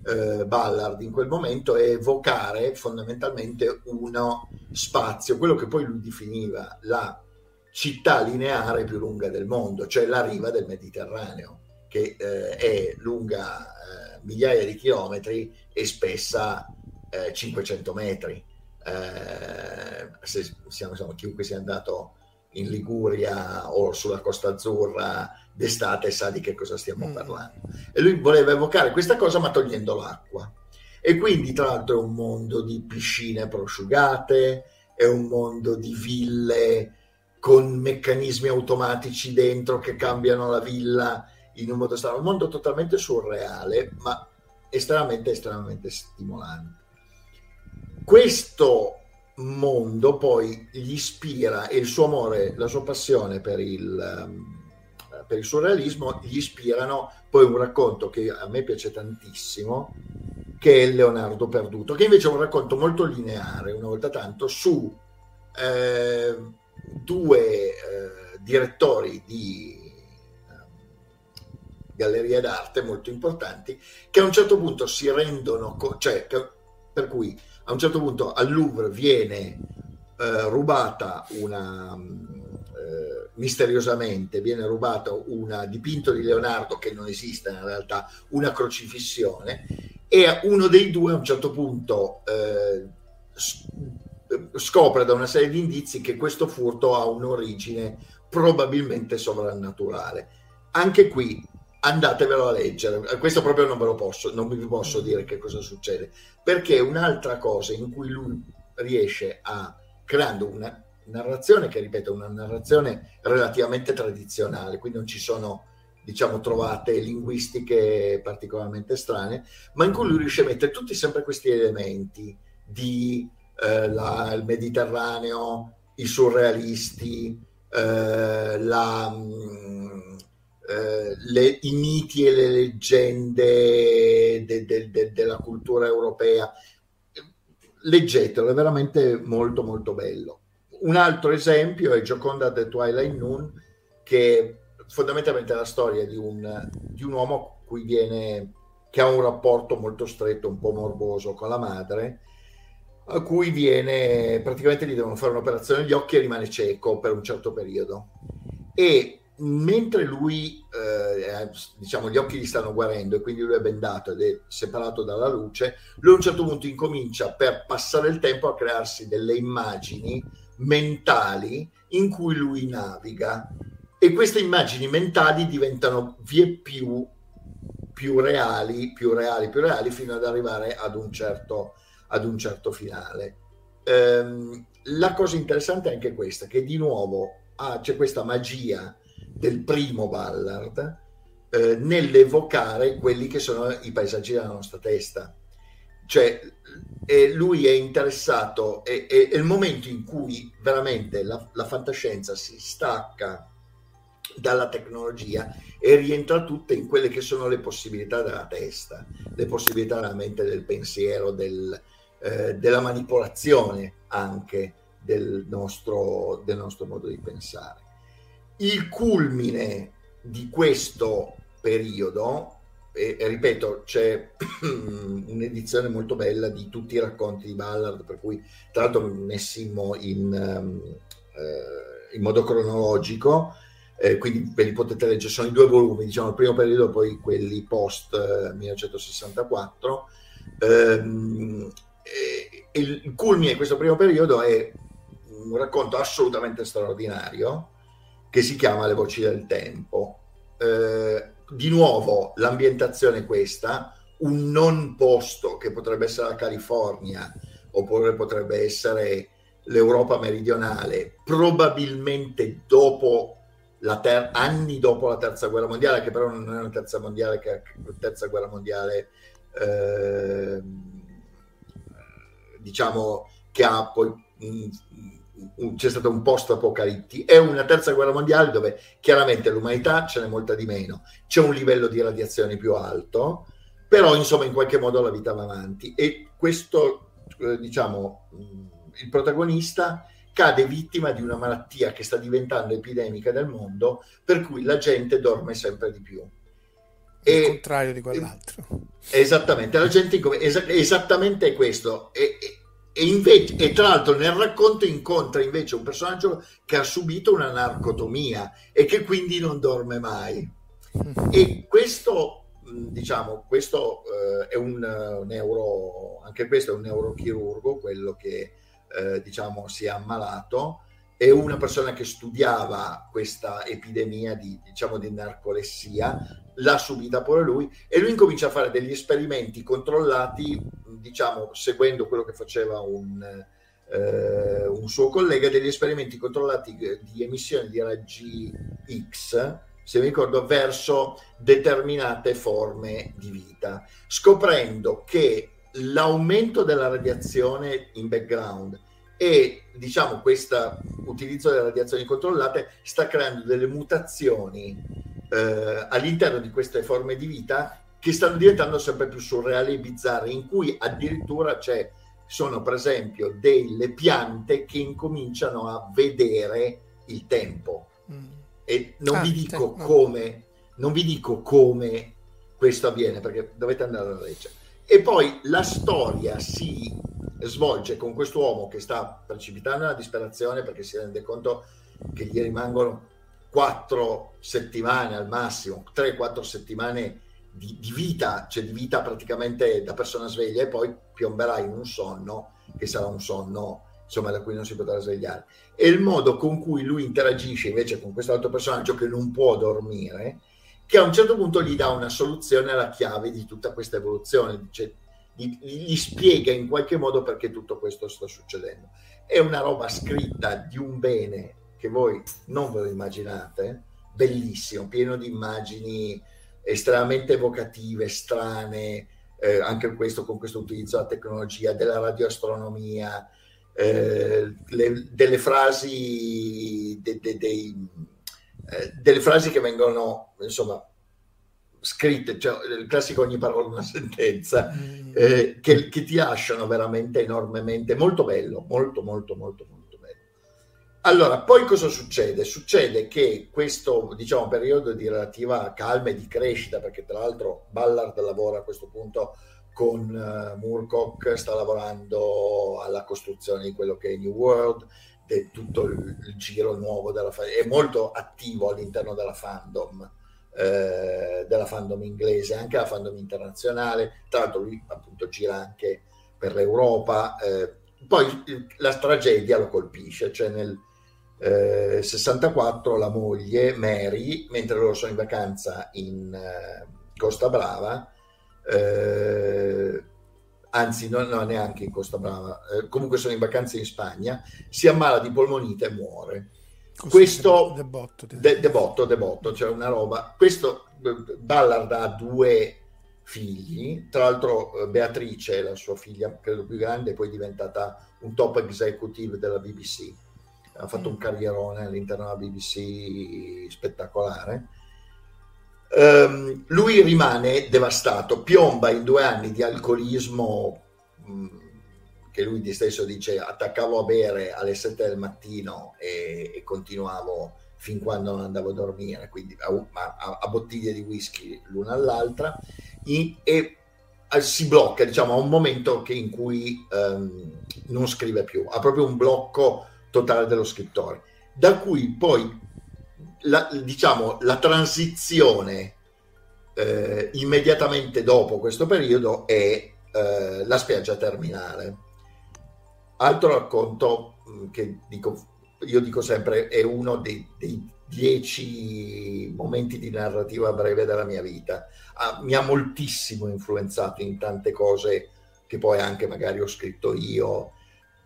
S3: eh, Ballard in quel momento è evocare fondamentalmente uno spazio, quello che poi lui definiva la città lineare più lunga del mondo, cioè la riva del Mediterraneo, che eh, è lunga eh, migliaia di chilometri e spessa 500 eh, metri. Eh, se siamo, insomma, chiunque sia andato in Liguria o sulla Costa Azzurra d'estate sa di che cosa stiamo mm. parlando. E lui voleva evocare questa cosa ma togliendo l'acqua. E quindi tra l'altro è un mondo di piscine prosciugate, è un mondo di ville con meccanismi automatici dentro che cambiano la villa in un modo strano, un mondo totalmente surreale, ma estremamente, estremamente stimolante. Questo mondo poi gli ispira e il suo amore, la sua passione per il, um, per il surrealismo gli ispirano poi un racconto che a me piace tantissimo, che è Leonardo Perduto, che invece è un racconto molto lineare, una volta tanto, su eh, due eh, direttori di eh, gallerie d'arte molto importanti che a un certo punto si rendono, co- cioè per cui a un certo punto al Louvre viene eh, rubata una eh, misteriosamente viene rubato un dipinto di Leonardo che non esiste in realtà una crocifissione e uno dei due a un certo punto eh, scopre da una serie di indizi che questo furto ha un'origine probabilmente sovrannaturale. Anche qui andatevelo a leggere. Questo proprio non ve lo posso, non vi posso dire che cosa succede, perché un'altra cosa in cui lui riesce a creando una narrazione che ripeto è una narrazione relativamente tradizionale, quindi non ci sono diciamo trovate linguistiche particolarmente strane, ma in cui lui riesce a mettere tutti sempre questi elementi di eh, la, il Mediterraneo, i surrealisti, eh, la, mh, mm, eh, le, i miti e le leggende de, de, de, della cultura europea. Leggetelo, è veramente molto molto bello. Un altro esempio è Gioconda The Twilight Noon, che fondamentalmente è la storia di un, di un uomo cui viene, che ha un rapporto molto stretto, un po' morboso con la madre, a cui viene praticamente gli devono fare un'operazione agli occhi e rimane cieco per un certo periodo. E mentre lui, eh, diciamo, gli occhi gli stanno guarendo e quindi lui è bendato ed è separato dalla luce, lui a un certo punto incomincia per passare il tempo a crearsi delle immagini mentali in cui lui naviga e queste immagini mentali diventano vie più, più reali, più reali, più reali fino ad arrivare ad un certo, ad un certo finale. Ehm, la cosa interessante è anche questa, che di nuovo ah, c'è questa magia del primo Ballard eh, nell'evocare quelli che sono i paesaggi della nostra testa. Cioè, eh, lui è interessato, è, è, è, il momento in cui veramente la, la fantascienza si stacca dalla tecnologia e rientra tutta in quelle che sono le possibilità della testa, le possibilità della mente, del pensiero, del, eh, della manipolazione anche del nostro, del nostro modo di pensare il culmine di questo periodo, e, e ripeto, c'è [clears throat] un'edizione molto bella di tutti i racconti di Ballard, per cui tra l'altro messimmo in, um, uh, in modo cronologico, eh, quindi ve li potete leggere, sono i due volumi, diciamo il primo periodo, poi quelli post uh, 1964. Um, il culmine di questo primo periodo è un racconto assolutamente straordinario che si chiama Le voci del tempo. Eh, di nuovo l'ambientazione è questa, un non posto che potrebbe essere la California oppure potrebbe essere l'Europa meridionale, probabilmente dopo la ter- anni dopo la terza guerra mondiale, che però non è una terza mondiale, che è una terza guerra mondiale, eh, diciamo che ha poi mh, mh, c'è stato un post apocalittico, è una terza guerra mondiale dove chiaramente l'umanità ce n'è molta di meno, c'è un livello di radiazione più alto, però insomma in qualche modo la vita va avanti e questo eh, diciamo il protagonista cade vittima di una malattia che sta diventando epidemica nel mondo, per cui la gente dorme sempre di più.
S2: Il e, contrario di quell'altro.
S3: Esattamente, la gente es- esattamente questo. E, e, invece, e tra l'altro nel racconto incontra invece un personaggio che ha subito una narcotomia e che quindi non dorme mai. E questo, diciamo, questo uh, è un uh, neuro, anche questo è un neurochirurgo, quello che eh, diciamo, si è ammalato e una persona che studiava questa epidemia di, diciamo, di narcolessia l'ha subita pure lui e lui incomincia a fare degli esperimenti controllati, diciamo, seguendo quello che faceva un, eh, un suo collega, degli esperimenti controllati di emissione di raggi X, se mi ricordo, verso determinate forme di vita, scoprendo che l'aumento della radiazione in background e diciamo questo utilizzo delle radiazioni controllate sta creando delle mutazioni eh, all'interno di queste forme di vita che stanno diventando sempre più surreali e bizzarre in cui addirittura c'è sono per esempio delle piante che incominciano a vedere il tempo. Mm. e non ah, vi dico te, come non vi dico come questo avviene perché dovete andare a leggere e poi la storia si svolge con questo uomo che sta precipitando nella disperazione perché si rende conto che gli rimangono quattro settimane al massimo, tre, quattro settimane di, di, vita, cioè di vita praticamente da persona sveglia e poi piomberà in un sonno che sarà un sonno insomma da cui non si potrà svegliare. E il modo con cui lui interagisce invece con questo altro personaggio che non può dormire, che a un certo punto gli dà una soluzione alla chiave di tutta questa evoluzione, dice gli, gli spiega in qualche modo perché tutto questo sta succedendo. È una roba scritta di un bene che voi non ve lo immaginate, bellissimo, pieno di immagini estremamente evocative, strane, eh, anche questo con questo utilizzo della tecnologia, della radioastronomia, eh, le, delle frasi, de, de, de, eh, delle frasi che vengono insomma scritte, cioè il classico ogni parola una sentenza, mm. eh, che, che, ti lasciano veramente enormemente, molto bello, molto molto molto molto bello. Allora, poi cosa succede? Succede che questo, diciamo, periodo di relativa calma e di crescita, perché tra l'altro Ballard lavora a questo punto con uh, Moorcock, sta lavorando alla costruzione di quello che è New World, di tutto il, il giro nuovo della è molto attivo all'interno della fandom eh, della fandom inglese, anche la fandom internazionale. Tra l'altro lui appunto gira anche per l'Europa. Eh, poi la tragedia lo colpisce, cioè nel eh, 64 la moglie Mary, mentre loro sono in vacanza in eh, Costa Brava, eh, anzi non, no, neanche in Costa Brava, comunque sono in vacanza in Spagna, si ammala di polmonite e muore questo debotto, de, debotto, debotto, cioè una roba. Questo Ballard ha due figli, tra l'altro eh, Beatrice, la sua figlia credo più grande, poi è diventata un top executive della BBC. Ha fatto mm. un carrierone all'interno della BBC spettacolare. Um, lui rimane devastato, piomba in due anni di alcolismo mh, mm, che lui di stesso dice attaccavo a bere alle 7 del mattino e, e continuavo fin quando non andavo a dormire, quindi a, a, a bottiglie di whisky l'una all'altra, e, e si blocca, diciamo, a un momento che in cui um, non scrive più, ha proprio un blocco totale dello scrittore, da cui poi, la, diciamo, la transizione eh, immediatamente dopo questo periodo è eh, la spiaggia terminale altro racconto mm, che dico, io dico sempre è uno dei, dei dieci momenti di narrativa breve della mia vita. Ah, mi ha moltissimo influenzato in tante cose che poi anche magari ho scritto io.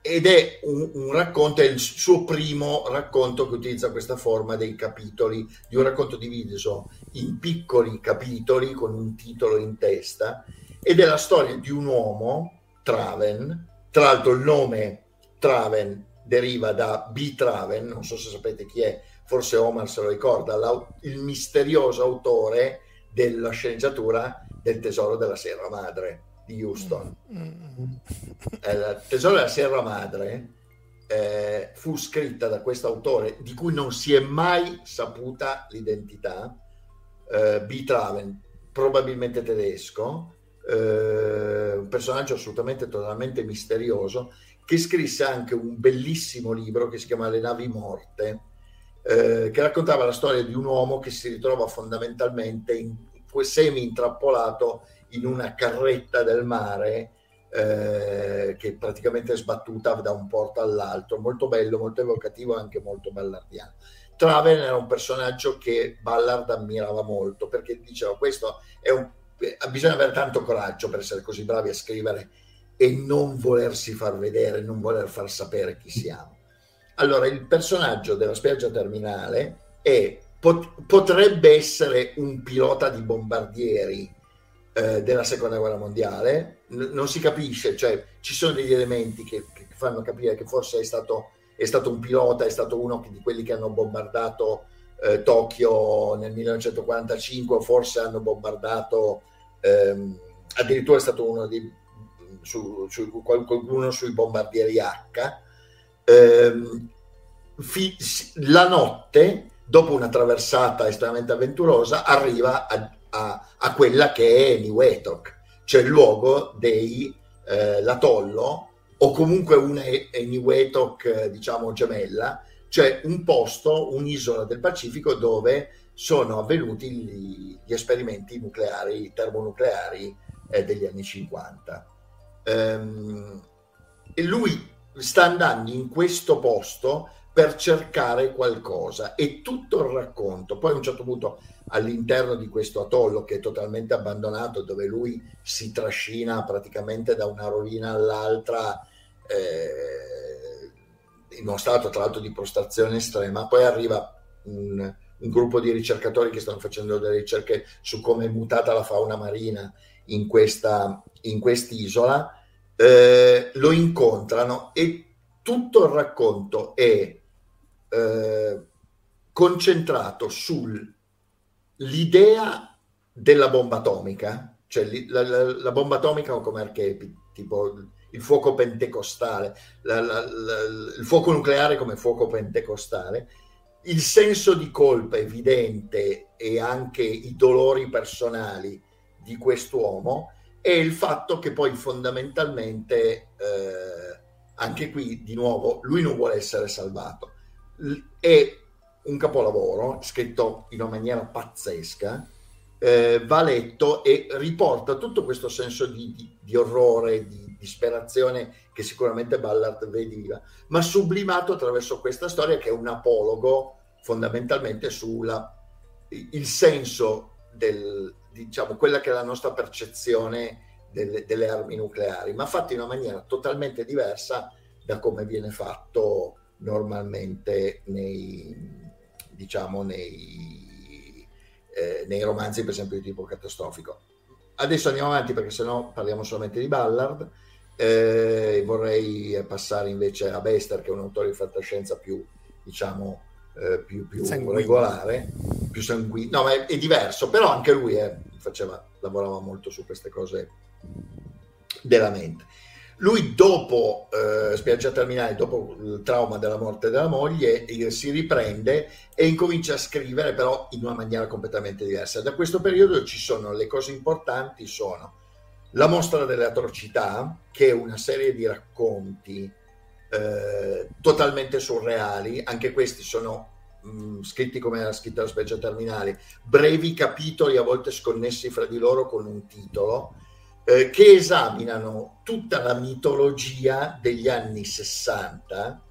S3: Ed è un, un, racconto, è il suo primo racconto che utilizza questa forma dei capitoli, di un racconto diviso in piccoli capitoli con un titolo in testa, ed è la storia di un uomo, Traven, tra l'altro il nome Traven deriva da B. Traven, non so se sapete chi è, forse Omar se lo ricorda, il misterioso autore della sceneggiatura del Tesoro della Sierra Madre di Houston. Eh, il Tesoro della Sierra Madre eh, fu scritta da questo autore di cui non si è mai saputa l'identità, eh, B. Traven, probabilmente tedesco, eh, un personaggio assolutamente totalmente misterioso, che scrisse anche un bellissimo libro che si chiama Le navi morte, eh, che raccontava la storia di un uomo che si ritrova fondamentalmente in, semi intrappolato in una carretta del mare eh, che praticamente è sbattuta da un porto all'altro, molto bello, molto evocativo e anche molto ballardiano. Traven era un personaggio che Ballard ammirava molto perché diceva questo è un, bisogna avere tanto coraggio per essere così bravi a scrivere e non volersi far vedere, non voler far sapere chi siamo. Allora, il personaggio della spiaggia terminale è, pot, potrebbe essere un pilota di bombardieri eh, della seconda guerra mondiale, N- non si capisce, cioè ci sono degli elementi che, che fanno capire che forse è stato, è stato, un pilota, è stato uno di quelli che hanno bombardato eh, Tokyo nel 1945, forse hanno bombardato, ehm, addirittura è stato uno di su, su, qualcuno sui bombardieri H. Ehm, fi, la notte, dopo una traversata estremamente avventurosa, arriva a a, a quella che è Niwetok, cioè il luogo dei eh, o comunque una Niwetok diciamo gemella, cioè un posto, un'isola del Pacifico dove sono avvenuti gli, gli esperimenti nucleari, termonucleari eh, degli anni 50. Ehm, e lui sta andando in questo posto per cercare qualcosa e tutto il racconto. Poi a un certo punto all'interno di questo atollo che è totalmente abbandonato, dove lui si trascina praticamente da una rovina all'altra, eh, in uno stato tra l'altro di prostrazione estrema, poi arriva un, un, gruppo di ricercatori che stanno facendo delle ricerche su come è mutata la fauna marina in, questa, in quest'isola, eh, lo incontrano e tutto il racconto è eh, concentrato sul l'idea della bomba atomica, cioè la, la, la bomba atomica come archetipo, tipo il fuoco pentecostale, la, il fuoco nucleare come fuoco pentecostale, il senso di colpa evidente e anche i dolori personali di quest'uomo e il fatto che poi fondamentalmente, eh, anche qui di nuovo, lui non vuole essere salvato. È un capolavoro scritto in una maniera pazzesca, eh, va letto e riporta tutto questo senso di, di, di orrore, di disperazione che sicuramente Ballard vediva, ma sublimato attraverso questa storia che è un apologo fondamentalmente sul senso del, diciamo, quella che è la nostra percezione delle, delle armi nucleari, ma fatto in una maniera totalmente diversa da come viene fatto normalmente nei, diciamo, nei, eh, nei romanzi, per esempio, di tipo catastrofico. Adesso andiamo avanti perché sennò parliamo solamente di Ballard. Eh, vorrei passare invece a Bester, che è un autore di fantascienza più, diciamo, eh, più, più regolare, più sanguigno. No, ma è, è, diverso, però anche lui è, faceva, lavorava molto su queste cose della mente. Lui dopo eh, Spiaggia Terminale, dopo il trauma della morte della moglie, eh, si riprende e incomincia a scrivere però in una maniera completamente diversa. Da questo periodo ci sono le cose importanti, sono La mostra delle atrocità, che è una serie di racconti eh, totalmente surreali, anche questi sono mh, mm, scritti come era scritta la Spiaggia Terminale, brevi capitoli a volte sconnessi fra di loro con un titolo eh, che esaminano tutta la mitologia degli anni 60,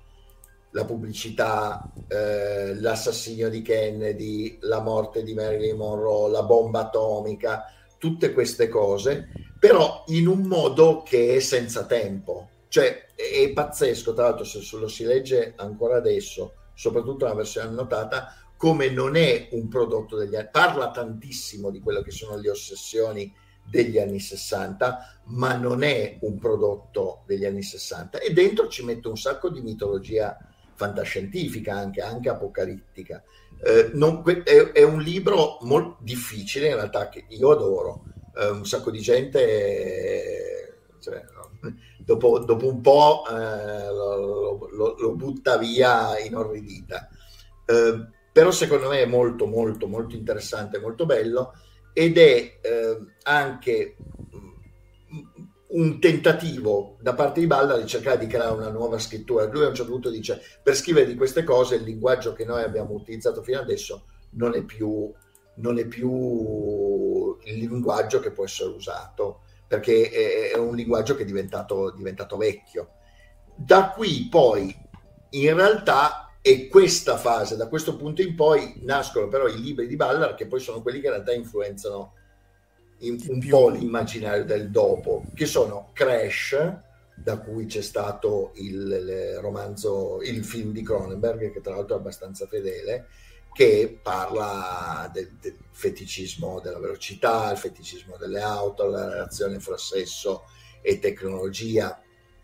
S3: la pubblicità, eh, l'assassinio di Kennedy, la morte di Marilyn Monroe, la bomba atomica, tutte queste cose, però in un modo che è senza tempo. Cioè è pazzesco, tra l'altro se lo si legge ancora adesso, soprattutto la versione annotata, come non è un prodotto degli anni, parla tantissimo di quello che sono le ossessioni degli anni 60, ma non è un prodotto degli anni 60 e dentro ci mette un sacco di mitologia fantascientifica, anche, anche apocalittica. Eh, non, è, è, un libro molto difficile in realtà che io adoro, eh, un sacco di gente... Cioè, dopo, dopo, un po' eh, lo, lo, lo, butta via inorridita. Eh, però secondo me è molto molto molto interessante, molto bello ed è eh, anche mm, un tentativo da parte di Balla di cercare di creare una nuova scrittura. Lui a un certo punto dice per scrivere di queste cose il linguaggio che noi abbiamo utilizzato fino adesso non è più, non è più il linguaggio che può essere usato perché è, è un linguaggio che è diventato, diventato vecchio. Da qui poi in realtà e questa fase, da questo punto in poi, nascono però i libri di Ballard che poi sono quelli che in realtà influenzano in, un po' l'immaginario del dopo, che sono Crash, da cui c'è stato il, il romanzo, il film di Cronenberg, che tra l'altro è abbastanza fedele, che parla del, del feticismo della velocità, il feticismo delle auto, la relazione fra sesso e tecnologia.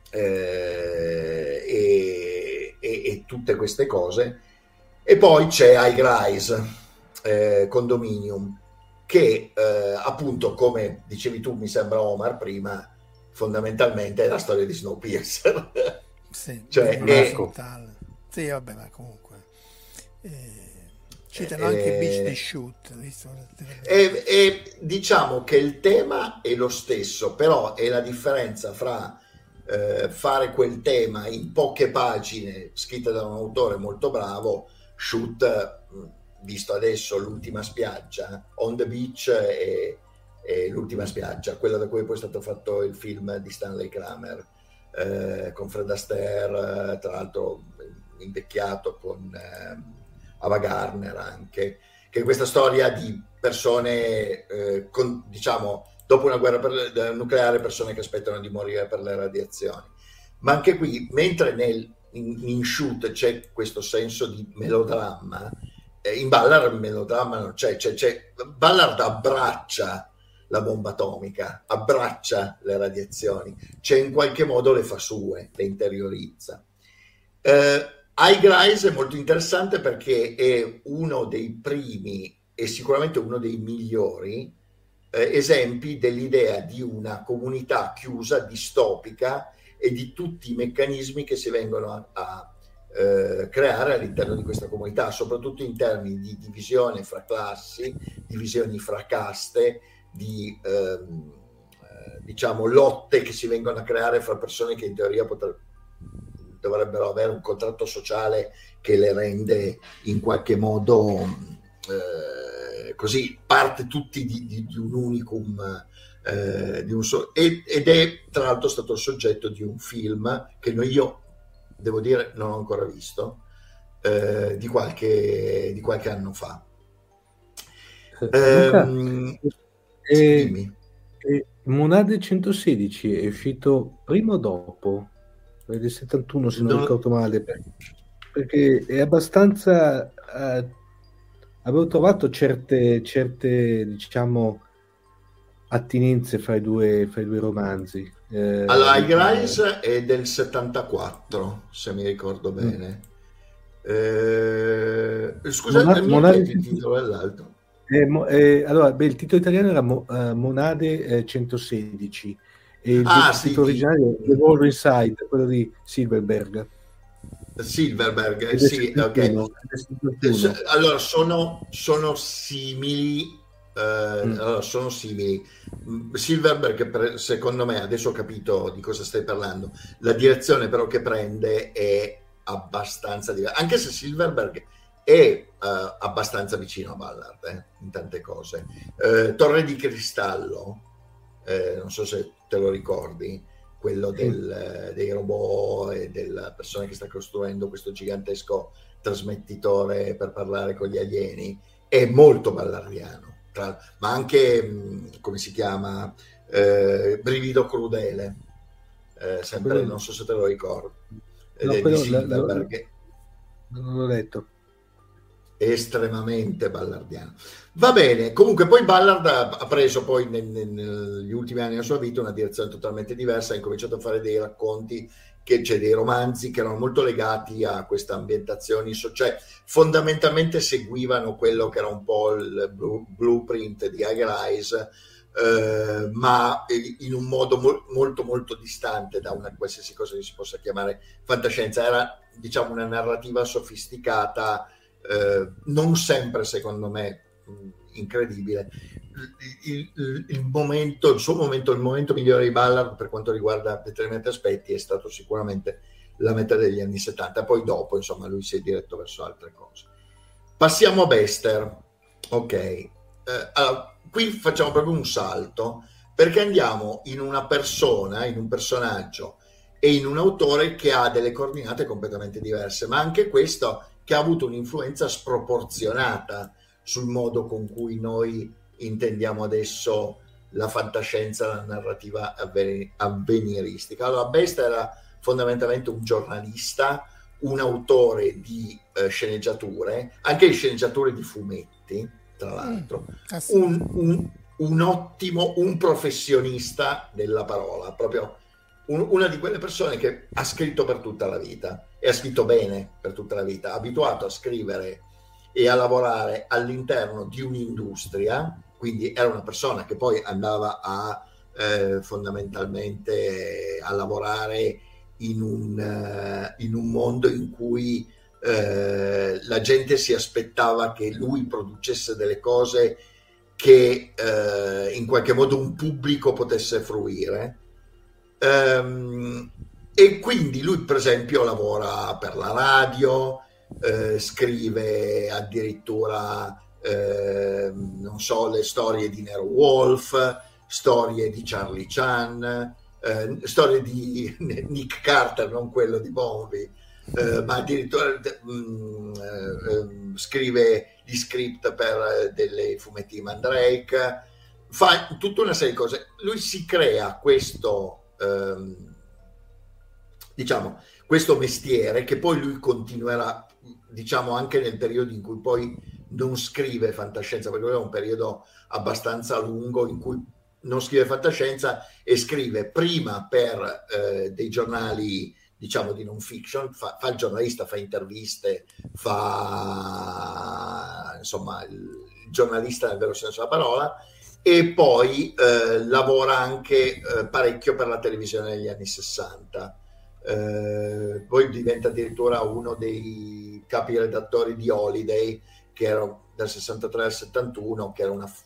S3: Eh, e e, e tutte queste cose. E poi c'è High Rise, eh, Condominium, che eh, appunto, come dicevi tu, mi sembra Omar prima, fondamentalmente è la storia di Snowpiercer. [laughs]
S2: Sì, cioè, è... sì, vabbè, ma comunque... Eh... Citano anche eh, Beach the Shoot.
S3: E, e, diciamo che il tema è lo stesso, però è la differenza fra eh, fare quel tema in poche pagine scritte da un autore molto bravo, shoot, visto adesso l'ultima spiaggia, On the Beach e, e l'ultima spiaggia, quella da cui poi è stato fatto il film di Stanley Kramer eh, con Fred Astaire, tra l'altro invecchiato con eh, Ava Garner anche, che è questa storia di persone eh, con, diciamo dopo una guerra per, nucleare persone che aspettano di morire per le radiazioni. Ma anche qui, mentre nel, in, in shoot c'è questo senso di melodramma, eh, in Ballard il melodramma non c'è, c'è, c'è, Ballard abbraccia la bomba atomica, abbraccia le radiazioni, cioè in qualche modo le fa sue, le interiorizza. Eh, High Rise è molto interessante perché è uno dei primi e sicuramente uno dei migliori eh, esempi dell'idea di una comunità chiusa, distopica e di tutti i meccanismi che si vengono a, a eh, creare all'interno di questa comunità, soprattutto in termini di divisione fra classi, divisioni fra caste, di ehm, eh, diciamo lotte che si vengono a creare fra persone che in teoria potrebbero dovrebbero avere un contratto sociale che le rende in qualche modo eh, così parte tutti di, di, di un unicum eh, di un so- ed, ed, è tra l'altro stato il soggetto di un film che io devo dire non ho ancora visto eh, di, qualche, di qualche anno fa.
S4: Ehm, eh, eh, Monade 116 è uscito prima o dopo? Del 71 se non no. ricordo male. Perché è abbastanza uh, avevo trovato certe, certe diciamo, attinenze fra i due, fra i due romanzi.
S3: Eh, allora, High Rise è del 74, se mi ricordo mm. bene. Mm. Eh, scusate, Monade, Monade il titolo dell'altro.
S4: Eh, eh, allora, beh, il titolo italiano era Mo, uh, Monade 116 e il ah, titolo sì, originale è The War Inside, quello di Silverberg.
S3: Silverberg, sì, ok. Allora, sono, sono simili. Eh, mm. allora, sono simili. Mm, Silverberg, secondo me, adesso ho capito di cosa stai parlando. La direzione, però, che prende è abbastanza diversa. Anche se Silverberg è uh, abbastanza vicino a Ballard eh, in tante cose. Uh, Torre di Cristallo eh, non so se te lo ricordi, quello del, dei robot e della persona che sta costruendo questo gigantesco trasmettitore per parlare con gli alieni, è molto ballardiano, tra, ma anche, come si chiama, eh, Brivido Crudele, eh, sempre, quello... non so se te lo ricordi,
S4: no, di Silverberg. Non l'ho letto
S3: estremamente ballardiano. Va bene, comunque poi Ballard ha preso poi negli ultimi anni della sua vita una direzione totalmente diversa, ha incominciato a fare dei racconti, che, cioè dei romanzi che erano molto legati a queste ambientazioni, cioè fondamentalmente seguivano quello che era un po' il blueprint di Higher Eyes, eh, ma in un modo mo- molto molto distante da una qualsiasi cosa che si possa chiamare fantascienza. Era diciamo una narrativa sofisticata eh, non sempre secondo me incredibile. Il, il, il, momento, il suo momento, il momento migliore di Ballard per quanto riguarda determinati aspetti è stato sicuramente la metà degli anni 70, poi dopo insomma lui si è diretto verso altre cose. Passiamo a Bester, ok, eh, allora, qui facciamo proprio un salto perché andiamo in una persona, in un personaggio e in un autore che ha delle coordinate completamente diverse, ma anche questo che ha avuto un'influenza sproporzionata sul modo con cui noi intendiamo adesso la fantascienza, la narrativa avveniristica. Allora, Best era fondamentalmente un giornalista, un autore di eh, sceneggiature, anche sceneggiature di fumetti, tra mm, l'altro, mm, un, un, un, ottimo, un professionista della parola, proprio un, una di quelle persone che ha scritto per tutta la vita e ha scritto bene per tutta la vita, abituato a scrivere e a lavorare all'interno di un'industria, quindi era una persona che poi andava a eh, fondamentalmente a lavorare in un, uh, in un mondo in cui uh, la gente si aspettava che lui producesse delle cose che uh, in qualche modo un pubblico potesse fruire. Um, e quindi lui, per esempio, lavora per la radio, eh, scrive addirittura, eh, non so, le storie di Nero Wolf, storie di Charlie Chan, eh, storie di [laughs] Nick Carter, non quello di Bonvi, eh, ma addirittura mh, mm, eh, scrive gli script per delle fumetti di Mandrake, fa tutta una serie di cose. Lui si crea questo ehm, diciamo, questo mestiere che poi lui continuerà, diciamo, anche nel periodo in cui poi non scrive fantascienza, perché lui è un periodo abbastanza lungo in cui non scrive fantascienza e scrive prima per eh, dei giornali diciamo di non fiction, fa, fa, il giornalista, fa interviste, fa insomma il giornalista nel vero senso della parola e poi eh, lavora anche eh, parecchio per la televisione negli anni 60 eh, poi diventa addirittura uno dei capi redattori di Holiday, che era dal 63 al 71, che era una f-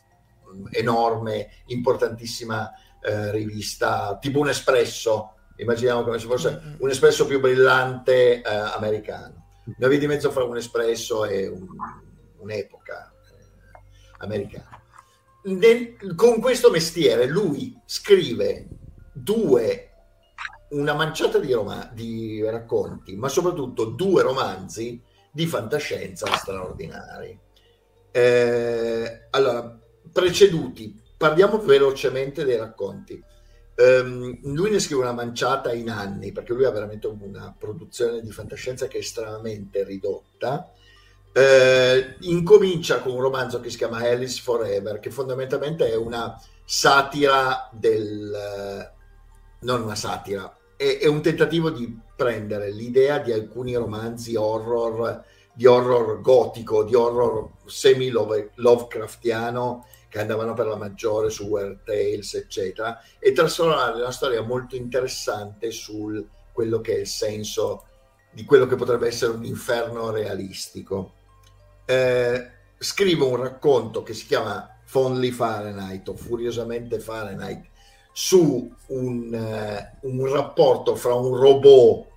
S3: enorme, importantissima eh, rivista, tipo un espresso, immaginiamo come se fosse un espresso più brillante eh, americano. Una via di mezzo fra un espresso e un, un'epoca eh, americana. Nel, con questo mestiere lui scrive due una manciata di, rom- di racconti, ma soprattutto due romanzi di fantascienza straordinari. Eh, allora, preceduti, parliamo velocemente dei racconti. Um, lui ne scrive una manciata in anni perché lui ha veramente una produzione di fantascienza che è estremamente ridotta. Uh, incomincia con un romanzo che si chiama Alice Forever, che fondamentalmente è una satira del, non una satira, è, è un tentativo di prendere l'idea di alcuni romanzi horror, di horror gotico, di horror semi-Lovecraftiano che andavano per la maggiore su Weird Tales, eccetera, e trasformare una storia molto interessante su quello che è il senso di quello che potrebbe essere un inferno realistico. Eh, scrivo un racconto che si chiama Fondly Fahrenheit o Furiosamente Fahrenheit, su un, uh, un rapporto fra un robot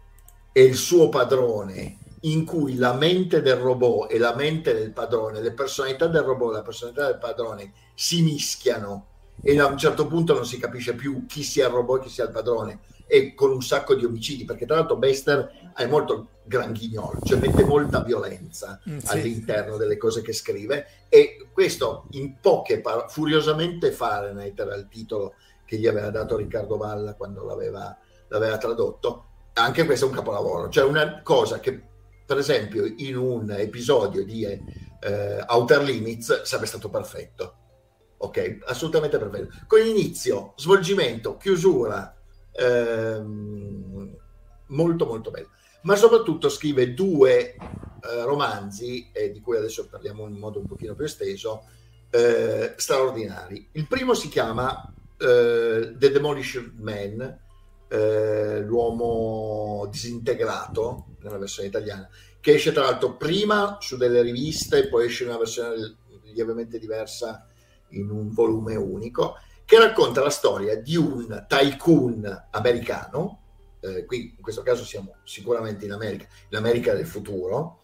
S3: e il suo padrone in cui la mente del robot e la mente del padrone, le personalità del robot e la personalità del padrone si mischiano e a un certo punto non si capisce più chi sia il robot e chi sia il padrone e con un sacco di omicidi perché tra l'altro Bester è molto granghignolo cioè mette molta violenza mm, sì. all'interno delle cose che scrive e questo in poche parole furiosamente Fahrenheit era il titolo che gli aveva dato Riccardo Valla quando l'aveva, l'aveva tradotto anche questo è un capolavoro cioè una cosa che per esempio in un episodio di eh, Outer Limits sarebbe stato perfetto ok? Assolutamente perfetto. Con inizio, svolgimento, chiusura, ehm, molto molto bello. Ma soprattutto scrive due eh, romanzi, eh, di cui adesso parliamo in modo un pochino più esteso, eh, straordinari. Il primo si chiama eh, The Demolished Man, eh, l'uomo disintegrato, nella versione italiana, che esce tra l'altro prima su delle riviste, poi esce in una versione lievemente diversa in un volume unico, che racconta la storia di un tycoon americano, eh, qui in questo caso siamo sicuramente in America, l'America del futuro,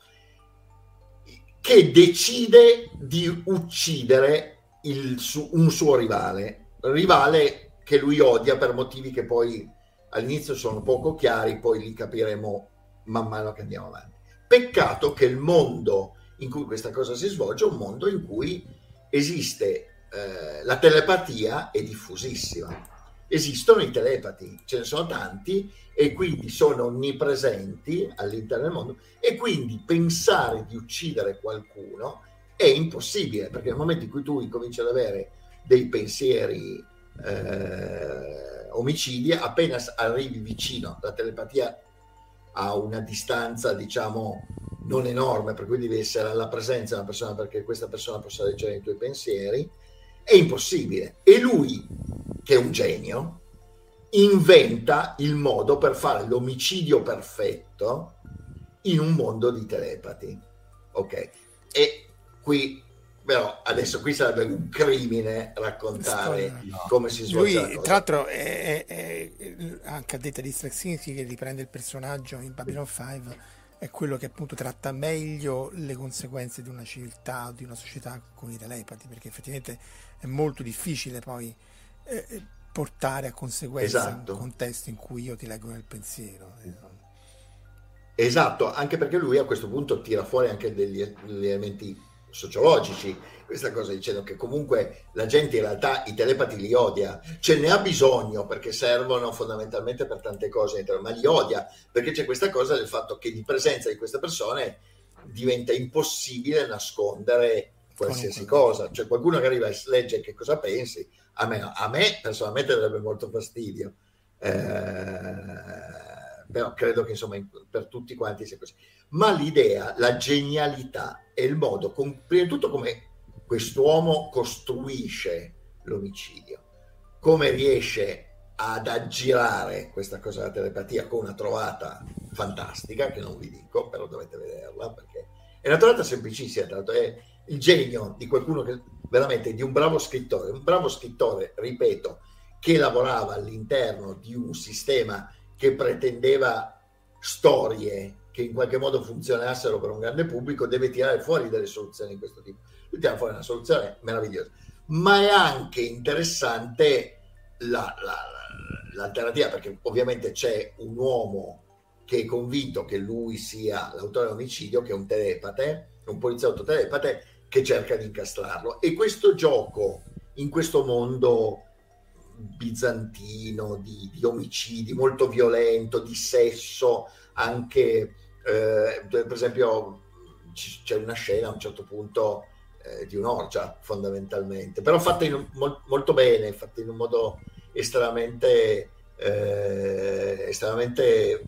S3: che decide di uccidere il, un suo rivale, rivale che lui odia per motivi che poi all'inizio sono poco chiari, poi li capiremo man mano che andiamo avanti. Peccato che il mondo in cui questa cosa si svolge è un mondo in cui esiste eh, la telepatia è diffusissima. Esistono i telepati, ce ne sono tanti e quindi sono onnipresenti all'interno del mondo e quindi pensare di uccidere qualcuno è impossibile perché nel momento in cui tu incominci ad avere dei pensieri eh, omicidi, appena arrivi vicino, la telepatia a una distanza diciamo non enorme, per cui devi essere alla presenza di una persona perché questa persona possa leggere i tuoi pensieri, è impossibile. E lui, che è un genio, inventa il modo per fare l'omicidio perfetto in un mondo di telepati. Ok? E qui però adesso qui sarebbe un crimine raccontare no. come si svolge
S2: lui tra l'altro è, è, è, anche a detta di Straczynski che riprende il personaggio in Babylon 5 è quello che appunto tratta meglio le conseguenze di una civiltà, di una società con i telepati, perché effettivamente è molto difficile poi eh, eh portare a conseguenza esatto. un contesto in cui io ti leggo nel pensiero.
S3: Esatto, anche perché lui a questo punto tira fuori anche degli, degli elementi sociologici, questa cosa dicendo che comunque la gente in realtà i telepati li odia, ce ne ha bisogno perché servono fondamentalmente per tante cose, ma li odia perché c'è questa cosa del fatto che di presenza di queste persone diventa impossibile nascondere qualsiasi cosa, cioè qualcuno che arriva e legge che cosa pensi, a me, a me personalmente darebbe molto fastidio. Eh, però credo che insomma per tutti quanti sia così. Ma l'idea, la genialità e il modo, con, prima di tutto come quest'uomo costruisce l'omicidio, come riesce ad aggirare questa cosa della telepatia con una trovata fantastica, che non vi dico, però dovete vederla, perché è una trovata semplicissima, tra l'altro è il genio di qualcuno che veramente di un bravo scrittore, un bravo scrittore, ripeto, che lavorava all'interno di un sistema che pretendeva storie che in qualche modo funzionassero per un grande pubblico, deve tirare fuori delle soluzioni di questo tipo. Lui tira fuori una soluzione meravigliosa, ma è anche interessante la, la, l'alternativa, perché ovviamente c'è un uomo che è convinto che lui sia l'autore dell'omicidio, che è un telepate, un poliziotto telepate, che cerca di incastrarlo. E questo gioco in questo mondo bizantino di, di omicidi, molto violento, di sesso, anche eh, per esempio c'è una scena a un certo punto eh, di un'orgia fondamentalmente, però fatta in, mol, molto bene, fatta in un modo estremamente, eh, estremamente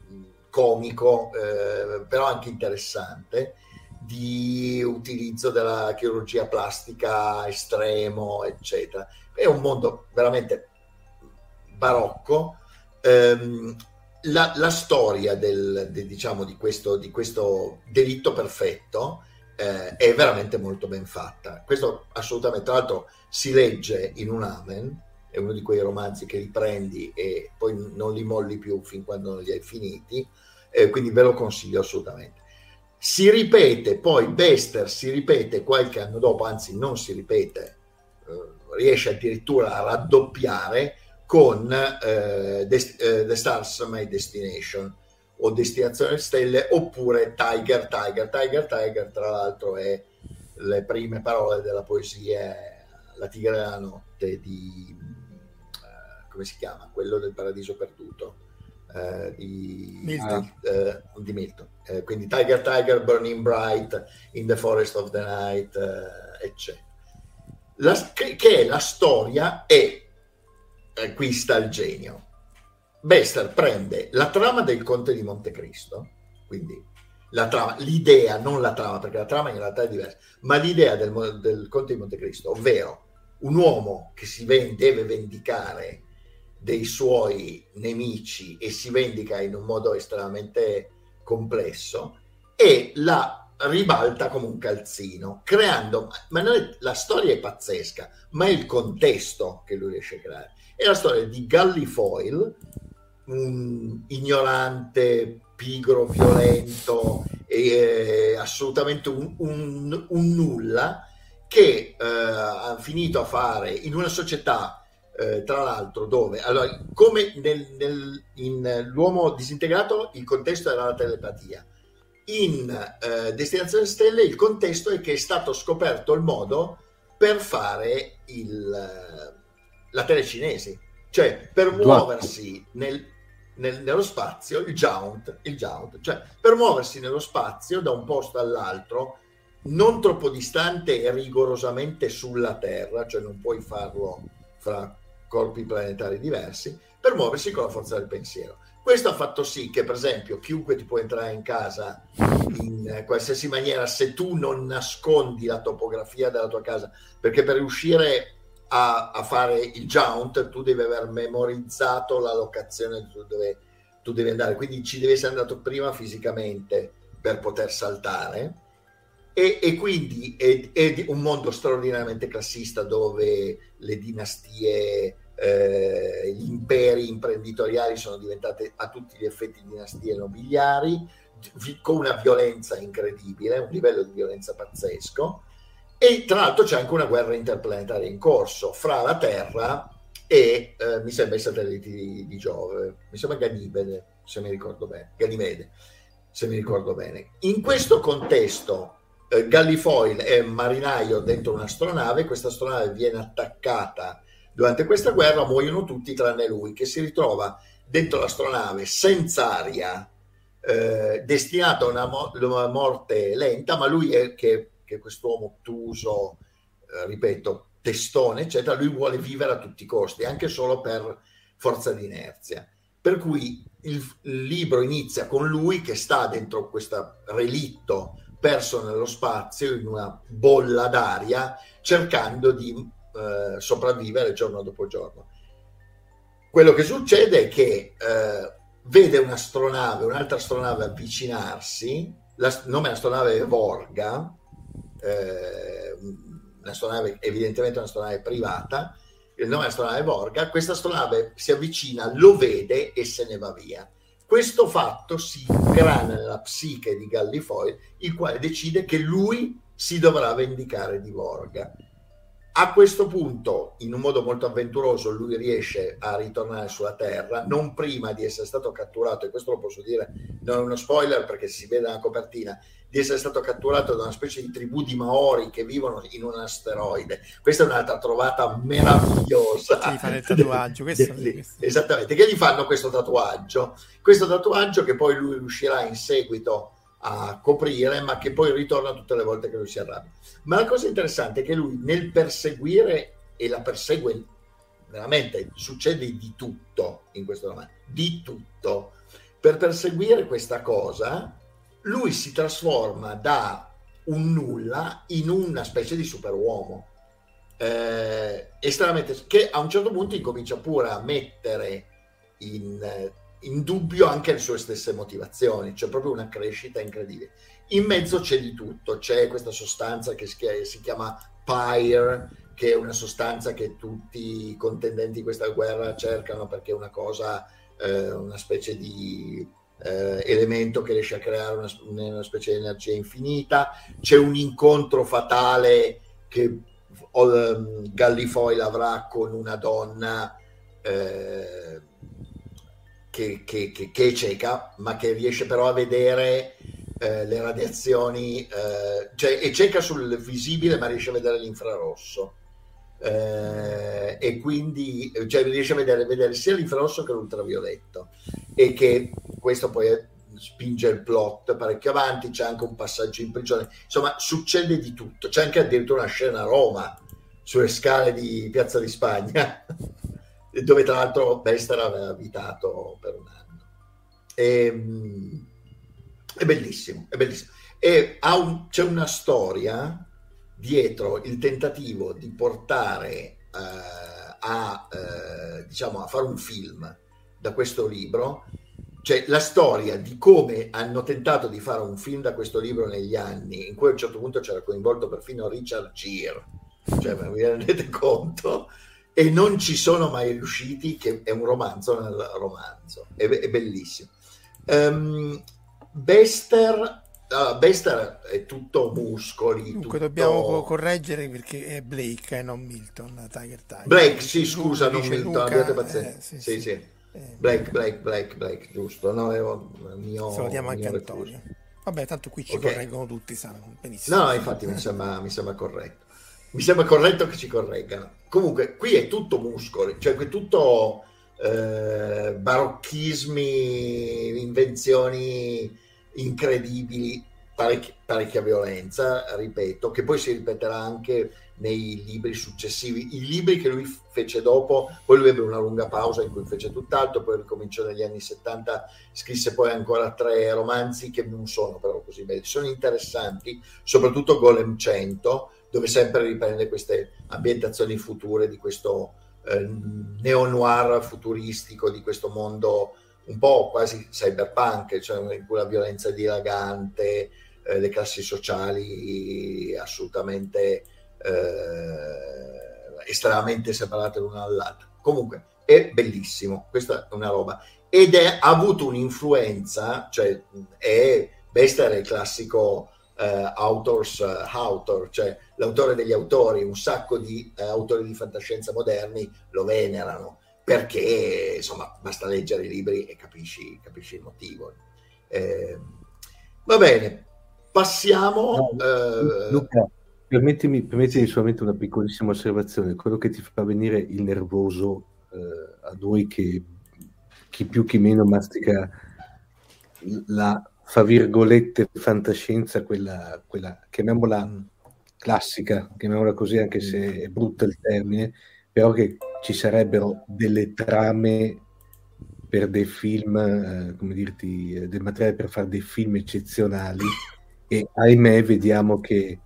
S3: comico, eh, però anche interessante di utilizzo della chirurgia plastica estremo, eccetera. È un mondo veramente barocco. Ehm, la, la, storia del, de, diciamo, di, questo, di, questo, delitto perfetto eh, è veramente molto ben fatta. Questo assolutamente, tra l'altro, si legge in un Amen, è uno di quei romanzi che riprendi e poi non li molli più fin quando non li hai finiti, eh, quindi ve lo consiglio assolutamente si ripete poi Bester si ripete qualche anno dopo anzi non si ripete eh, riesce addirittura a raddoppiare con eh, Des- eh, The Stars My Destination o Destinazione Stelle oppure Tiger Tiger Tiger Tiger tra l'altro è le prime parole della poesia La tigre della notte di uh, come si chiama? quello del paradiso perduto uh, di Milton, uh, di Milton. quindi Tiger Tiger Burning Bright In the Forest of the Night eccetera la, che, che, è la storia e qui sta il genio Bester prende la trama del Conte di Montecristo, quindi trama, l'idea, non la trama, perché la trama in realtà è diversa, ma l'idea del, del Conte di Montecristo, ovvero un uomo che si ven- deve vendicare dei suoi nemici e si vendica in un modo estremamente complesso e la ribalta come un calzino, creando, ma è, la storia è pazzesca, ma è il contesto che lui riesce a creare. È la storia di Gallifoil, un ignorante, pigro, violento e eh, assolutamente un, un, un, nulla che eh, ha finito a fare in una società eh, tra l'altro dove allora, come nel, nel, in l'uomo disintegrato il contesto era la telepatia. In eh, Destinazione Stelle il contesto è che è stato scoperto il modo per fare il, la telecinesi cioè per muoversi nel, nel, nello spazio il jaunt, il jaunt, cioè per muoversi nello spazio da un posto all'altro, non troppo distante e rigorosamente sulla Terra, cioè non puoi farlo fra corpi planetari diversi, per muoversi con la forza del pensiero. Questo ha fatto sì che, per esempio, chiunque ti può entrare in casa in qualsiasi maniera se tu non nascondi la topografia della tua casa, perché per riuscire a, a, fare il jaunt tu devi aver memorizzato la locazione dove tu devi andare, quindi ci devi essere andato prima fisicamente per poter saltare. E, e quindi è, è, un mondo straordinariamente classista dove le dinastie, eh, gli imperi imprenditoriali sono diventate a tutti gli effetti dinastie nobiliari, con una violenza incredibile, un livello di violenza pazzesco e tra l'altro c'è anche una guerra interplanetaria in corso fra la Terra e eh, mi sembra i satelliti di, di, Giove, mi sembra Ganimede, se mi ricordo bene, Ganimede, se mi ricordo bene. In questo contesto eh, Gallifoil è marinaio dentro un'astronave, questa astronave viene attaccata durante questa guerra, muoiono tutti tranne lui che si ritrova dentro l'astronave senza aria, eh, destinato a una, mo- una morte lenta, ma lui è che che quest'uomo ottuso, eh, ripeto, testone, eccetera, lui vuole vivere a tutti i costi, anche solo per forza di inerzia. Per cui il, il libro inizia con lui che sta dentro questo relitto perso nello spazio, in una bolla d'aria, cercando di eh, sopravvivere giorno dopo giorno. Quello che succede è che eh, vede un'astronave, un'altra astronave avvicinarsi, il nome dell'astronave è Vorga, eh, un'astronave, evidentemente un'astronave privata, il nome è astronave Borga, questa astronave si avvicina, lo vede e se ne va via. Questo fatto si grana nella psiche di Gallifoil, il quale decide che lui si dovrà vendicare di Borga. A questo punto, in un modo molto avventuroso, lui riesce a ritornare sulla Terra, non prima di essere stato catturato, e questo lo posso dire, non è uno spoiler perché si vede nella copertina, di essere stato catturato da una specie di tribù di Maori che vivono in un asteroide. Questa è un'altra trovata meravigliosa.
S2: Che gli fanno il tatuaggio. Questo,
S3: questo. Esattamente, che gli fanno questo tatuaggio. Questo tatuaggio che poi lui riuscirà in seguito a coprire, ma che poi ritorna tutte le volte che lui si arrabbia. Ma la cosa interessante è che lui nel perseguire, e la persegue veramente, succede di tutto in questo romanzo, di tutto. Per perseguire questa cosa, lui si trasforma da un nulla in una specie di superuomo. Eh, estremamente che a un certo punto incomincia pure a mettere in, in, dubbio anche le sue stesse motivazioni, c'è proprio una crescita incredibile. In mezzo c'è di tutto, c'è questa sostanza che si chiama Pyre, che è una sostanza che tutti i contendenti di questa guerra cercano perché è una cosa, eh, una specie di eh, elemento che riesce a creare una, una, specie di energia infinita. C'è un incontro fatale che Gallifoyle avrà con una donna eh, che, che, che, che, è cieca, ma che riesce però a vedere eh, le radiazioni, eh, cioè è cieca sul visibile, ma riesce a vedere l'infrarosso. Eh, e quindi cioè, riesce a vedere, vedere sia l'infrarosso che l'ultravioletto. E che questo poi è, spinge il plot parecchio avanti c'è anche un passaggio in prigione. Insomma succede di tutto. C'è anche addirittura una scena a Roma sulle scale di Piazza di Spagna [laughs] dove tra l'altro Bester aveva abitato per un anno. E, ehm, è bellissimo, è bellissimo. E un, c'è una storia dietro il tentativo di portare eh, a, eh, diciamo, a fare un film da questo libro, cioè la storia di come hanno tentato di fare un film da questo libro negli anni, in cui a un certo punto c'era coinvolto perfino Richard Gere, cioè vi rendete conto? E non ci sono mai riusciti, che è un romanzo nel romanzo, è, è bellissimo. Um, Bester, uh, Bester è tutto muscoli.
S2: Dunque
S3: tutto...
S2: dobbiamo correggere perché è Blake e non Milton, Tiger Tiger.
S3: Blake, sì, scusa, non Milton, Luca, abbiate pazienza. Eh, sì, sì, sì. sì. Eh, Blake, Blake, Blake, Blake, giusto, no, è mio,
S2: Salutiamo anche Antonio. Vabbè, tanto qui ci okay. correggono tutti, sanno benissimo.
S3: No, infatti mi sembra, mi sembra corretto mi sembra corretto che ci correggano. Comunque, qui è tutto muscoli, cioè qui è tutto eh, barocchismi, invenzioni incredibili, parecchia, parecchia violenza, ripeto, che poi si ripeterà anche nei libri successivi. I libri che lui fece dopo, poi lui ebbe una lunga pausa in cui fece tutt'altro, poi ricominciò negli anni 70, scrisse poi ancora tre romanzi che non sono però così belli, sono interessanti, soprattutto Golem 100, dove sempre riprende queste ambientazioni future di questo eh, neo-noir futuristico, di questo mondo un po' quasi cyberpunk, cioè in cui la violenza dilagante, eh, le classi sociali assolutamente eh, estremamente separate l'una dall'altra. Comunque è bellissimo, questa è una roba. Ed è, ha avuto un'influenza, cioè è Bester è il classico uh, authors uh, author, cioè l'autore degli autori, un sacco di uh, autori di fantascienza moderni lo venerano perché insomma basta leggere i libri e capisci, capisci il motivo. Eh, va bene, passiamo.
S4: No, Luca, permettimi, permettimi solamente una piccolissima osservazione. Quello che ti fa venire il nervoso a noi che chi più chi meno mastica la fra virgolette, fantascienza, quella, quella chiamiamola. Classica, chiamiamola così, anche se mm. è brutto il termine, però che ci sarebbero delle trame per dei film, eh, come dirti, eh, del materiale per fare dei film eccezionali [laughs] e ahimè vediamo che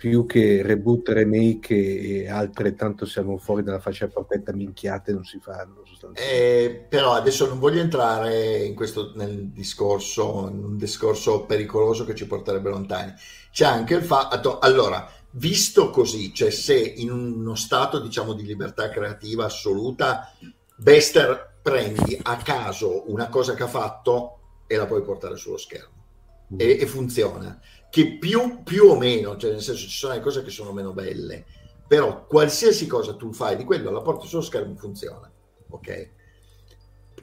S4: più che reboot, remake e altrettanto siamo fuori dalla fascia protetta minchiate non si fanno
S3: eh, però adesso non voglio entrare in questo nel discorso in un discorso pericoloso che ci porterebbe lontani. C'è anche il fatto allora visto così cioè se in uno stato diciamo di libertà creativa assoluta Bester prendi a caso una cosa che ha fatto e la puoi portare sullo schermo. E, e funziona che più, più o meno, cioè nel senso ci sono le cose che sono meno belle, però qualsiasi cosa tu fai di quello alla porta sullo schermo funziona, ok?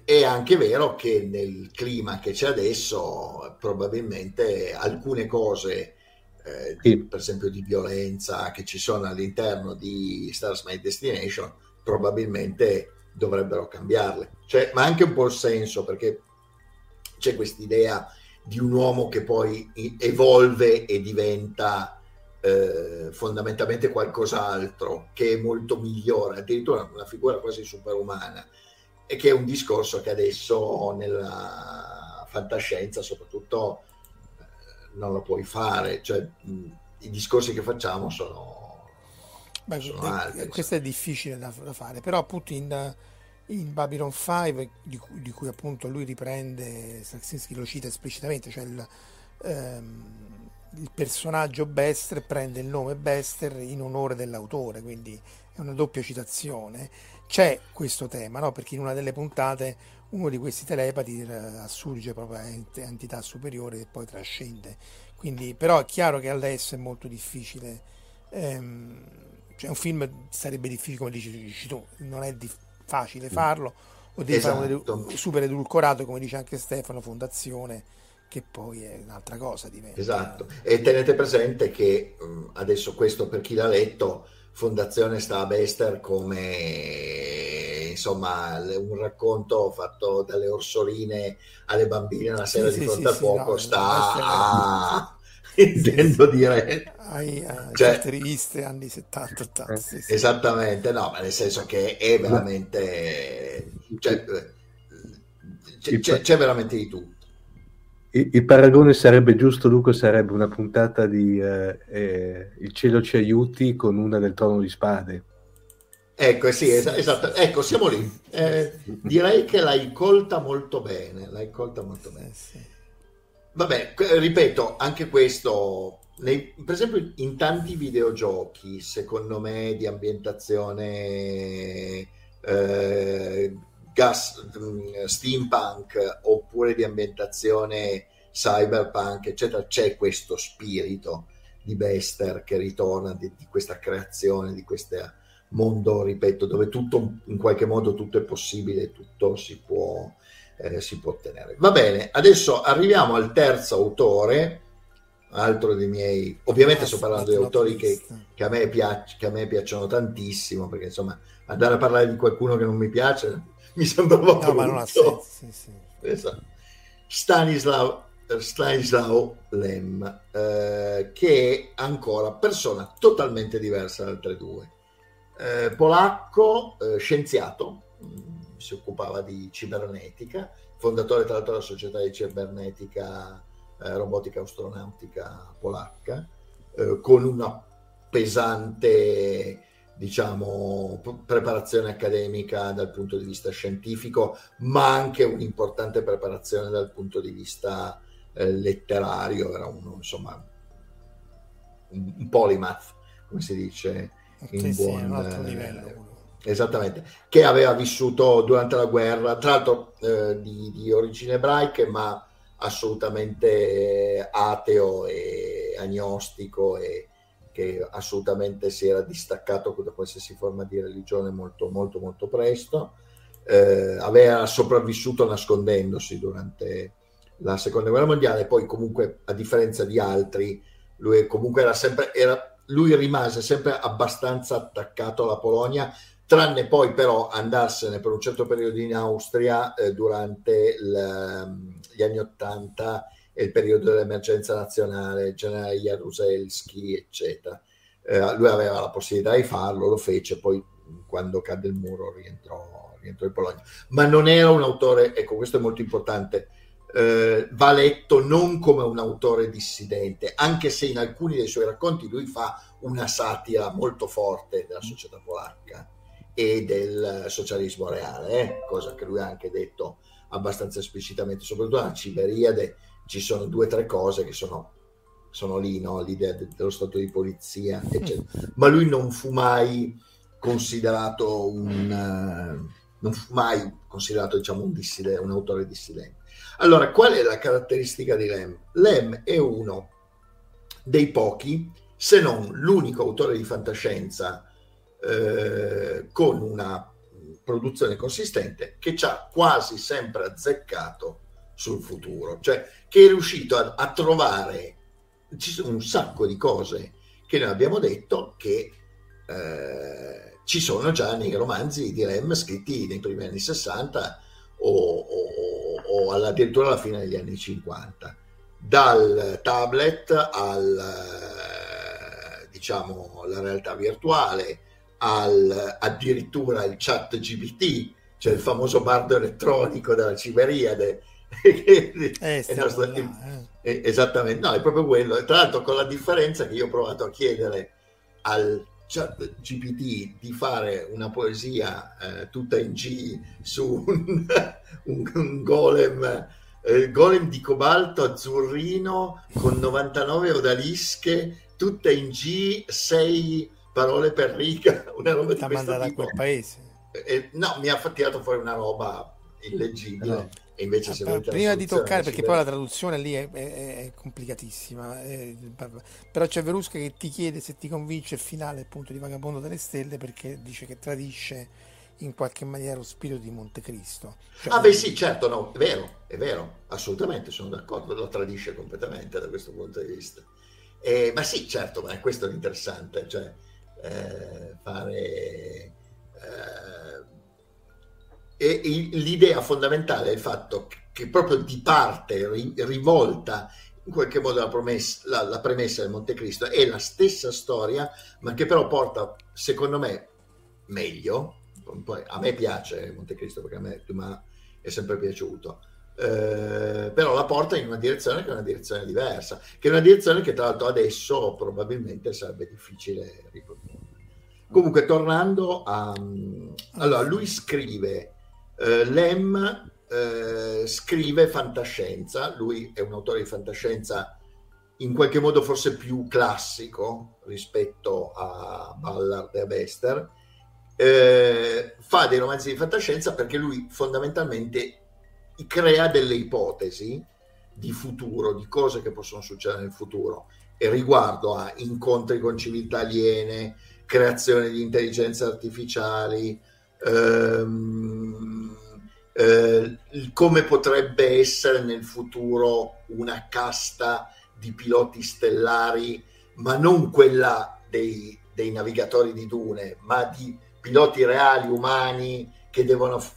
S3: È anche vero che nel clima che c'è adesso probabilmente alcune cose, eh, sì. per esempio di violenza che ci sono all'interno di Stars Made Destination, probabilmente dovrebbero cambiarle. Cioè, ma anche un po' il senso perché c'è questa idea di un uomo che poi evolve e diventa eh, fondamentalmente qualcos'altro, che è molto migliore, addirittura una figura quasi superumana, e che è un discorso che adesso nella fantascienza soprattutto eh, non lo puoi fare, cioè mh, i discorsi che facciamo sono,
S2: Beh, sono altri. Questo è difficile da, da fare, però Putin in Babylon 5, di, cui, di cui appunto lui riprende, Straczynski lo cita esplicitamente, cioè il, ehm, il, personaggio Bester prende il nome Bester in onore dell'autore, quindi è una doppia citazione. C'è questo tema, no? perché in una delle puntate uno di questi telepati eh, assurge proprio a entità superiore e poi trascende. Quindi, però è chiaro che adesso è molto difficile ehm, cioè un film sarebbe difficile, come dici, tu, non è di- facile farlo, o devi esatto. fare un super edulcorato, come dice anche Stefano, Fondazione, che poi è un'altra cosa. Diventa.
S3: Esatto, e tenete presente che adesso questo per chi l'ha letto, Fondazione sta a Bester come insomma un racconto fatto dalle orsoline alle bambine una sera sì, di fronte sì, al fuoco no, sta a... intendo dire
S2: ai, ai cioè, riviste anni 70 80
S3: eh, sì, esattamente no ma nel senso che è veramente cioè, c'è, c'è, c'è veramente di tutto
S4: il, il, paragone sarebbe giusto, Luca, sarebbe una puntata di eh, eh, Il cielo ci aiuti con una del trono di spade.
S3: Ecco, sì, es- esatto. Ecco, siamo lì. Eh, direi che l'hai colta molto bene. L'hai colta molto bene. Vabbè, ripeto, anche questo, nei, per esempio, in tanti videogiochi, secondo me, di ambientazione eh, gas, mm, steampunk oppure di ambientazione cyberpunk, eccetera, c'è questo spirito di Bester che ritorna di, di questa creazione, di questo mondo, ripeto, dove tutto in qualche modo tutto è possibile, tutto si può, eh, si può ottenere. Va bene, adesso arriviamo al terzo autore, altro dei miei, ovviamente sto parlando di autori che, che, a piac- che, a me piacciono tantissimo, perché insomma andare a parlare di qualcuno che non mi piace [laughs] mi no, ma non ha senso. Sì, sì. Esatto. Stanislav, Stanislav Lem, eh, che è ancora persona totalmente diversa dalle altre due. Eh, polacco, eh, scienziato, mh, si occupava di cibernetica, fondatore tra l'altro della società di cibernetica eh, robotica astronautica polacca, eh, con una pesante diciamo, preparazione accademica dal punto di vista scientifico, ma anche un'importante preparazione dal punto di vista eh, letterario, era uno, insomma, un, un polymath, come si dice in sì, buon sì, eh, Esattamente, che aveva vissuto durante la guerra, tra l'altro eh, di, di, origine ebraiche, ma assolutamente ateo e agnostico e, che assolutamente si era distaccato da qualsiasi forma di religione molto molto molto presto, eh, aveva sopravvissuto nascondendosi durante la seconda guerra mondiale, poi comunque a differenza di altri, lui comunque era sempre, era, lui rimase sempre abbastanza attaccato alla Polonia, tranne poi però andarsene per un certo periodo in Austria eh, durante il, gli anni Ottanta e il periodo dell'emergenza nazionale, il generale Jaruzelski, eccetera. Eh, lui aveva la possibilità di farlo, lo fece, poi quando cadde il muro rientrò, rientrò in Polonia. Ma non era un autore, ecco questo è molto importante, eh, va letto non come un autore dissidente, anche se in alcuni dei suoi racconti lui fa una satira molto forte della società polacca e del socialismo reale, eh? cosa che lui ha anche detto abbastanza esplicitamente, soprattutto nella Ciberiade ci sono due o tre cose che sono, sono lì, no? l'idea de- dello stato di polizia, eccetera. ma lui non fu mai considerato un... Uh, non fu mai considerato diciamo, un, disside- un autore dissidente. Allora, qual è la caratteristica di Lem? Lem è uno dei pochi, se non l'unico autore di fantascienza eh, con una produzione consistente che ci ha quasi sempre azzeccato sul futuro, cioè che è riuscito a, a trovare, ci sono un sacco di cose che noi abbiamo detto che eh, ci sono già nei romanzi di Rem scritti nei primi anni 60 o, o, o addirittura alla fine degli anni 50 dal tablet al diciamo la realtà virtuale al addirittura il chat GPT cioè il famoso bardo elettronico della Ciberiade [laughs] eh, nostro, là, eh. Esattamente, no, è proprio quello. Tra l'altro con la differenza che io ho provato a chiedere al chat GPT di fare una poesia eh, tutta in G su un, [laughs] un, un golem, eh, golem di cobalto azzurrino con 99 odalische, tutte in G, 6 parole per riga, [laughs] una roba di questo tipo. a quel paese. Eh, no, mi ha tirato fuori una roba illeggibile. No E invece se ah,
S2: prima di toccare, perché poi la traduzione lì è, è, è complicatissima, è, però c'è Verusca che ti chiede se ti convince il finale appunto di Vagabondo delle Stelle perché dice che tradisce in qualche maniera lo spirito di Montecristo.
S3: Cioè, ah beh sì, certo, no, è vero, è vero, assolutamente sono d'accordo, lo tradisce completamente da questo punto di vista. Eh, ma sì, certo, ma questo è interessante, cioè eh, fare... Eh, e, l'idea fondamentale è il fatto che proprio di parte ri, rivolta in qualche modo la, promessa, la, la premessa del Montecristo è la stessa storia, ma che però porta, secondo me, meglio. Poi, a me piace Montecristo perché a me Dumas è sempre piaciuto. Eh, però la porta in una direzione che è una direzione diversa, che è una direzione che tra l'altro adesso probabilmente sarebbe difficile riprodurre. Comunque, tornando a... Allora, lui scrive eh, Lem eh, scrive fantascienza, lui è un autore di fantascienza in qualche modo forse più classico rispetto a Ballard e a Bester, eh, fa dei romanzi di fantascienza perché lui fondamentalmente crea delle ipotesi di futuro, di cose che possono succedere nel futuro, e riguardo a incontri con civiltà aliene, creazione di intelligenze artificiali, ehm, eh, come potrebbe essere nel futuro una casta di piloti stellari, ma non quella dei, dei navigatori di dune, ma di piloti reali, umani, che devono f-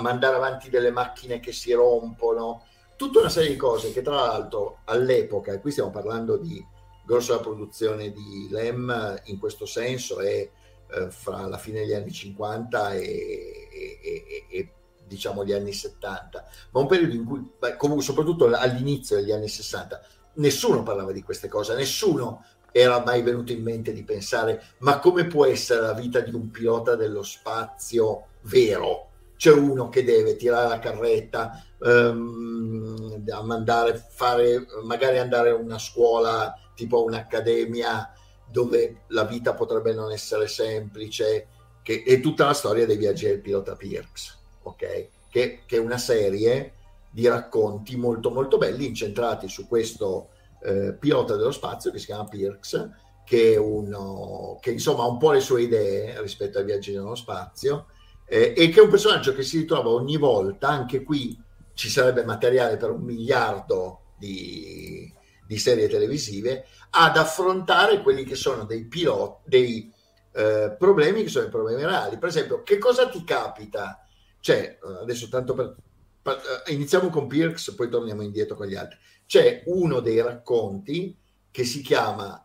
S3: mandare avanti delle macchine che si rompono, tutta una serie di cose che tra l'altro all'epoca, e qui stiamo parlando di grossa produzione di Lem in questo senso, è eh, fra la fine degli anni 50 e, e, e, e, diciamo gli anni 70, ma un periodo in cui, comunque soprattutto all'inizio degli anni 60, nessuno parlava di queste cose, nessuno era mai venuto in mente di pensare ma come può essere la vita di un pilota dello spazio vero? C'è uno che deve tirare la carretta, ehm, mandare, fare, magari andare a una scuola tipo un'accademia dove la vita potrebbe non essere semplice, che è tutta la storia dei viaggi del pilota Pirks, ok? Che, che, è una serie di racconti molto molto belli incentrati su questo eh, pilota dello spazio che si chiama Pirks, che, uno, che insomma ha un po' le sue idee rispetto ai viaggi nello spazio eh, e che è un personaggio che si ritrova ogni volta, anche qui ci sarebbe materiale per un miliardo di, di serie televisive, ad affrontare quelli che sono dei piloti, dei eh, problemi che sono i problemi reali. Per esempio, che cosa ti capita? Cioè, adesso tanto per, eh, iniziamo con Pirks, poi torniamo indietro con gli altri. C'è uno dei racconti che si chiama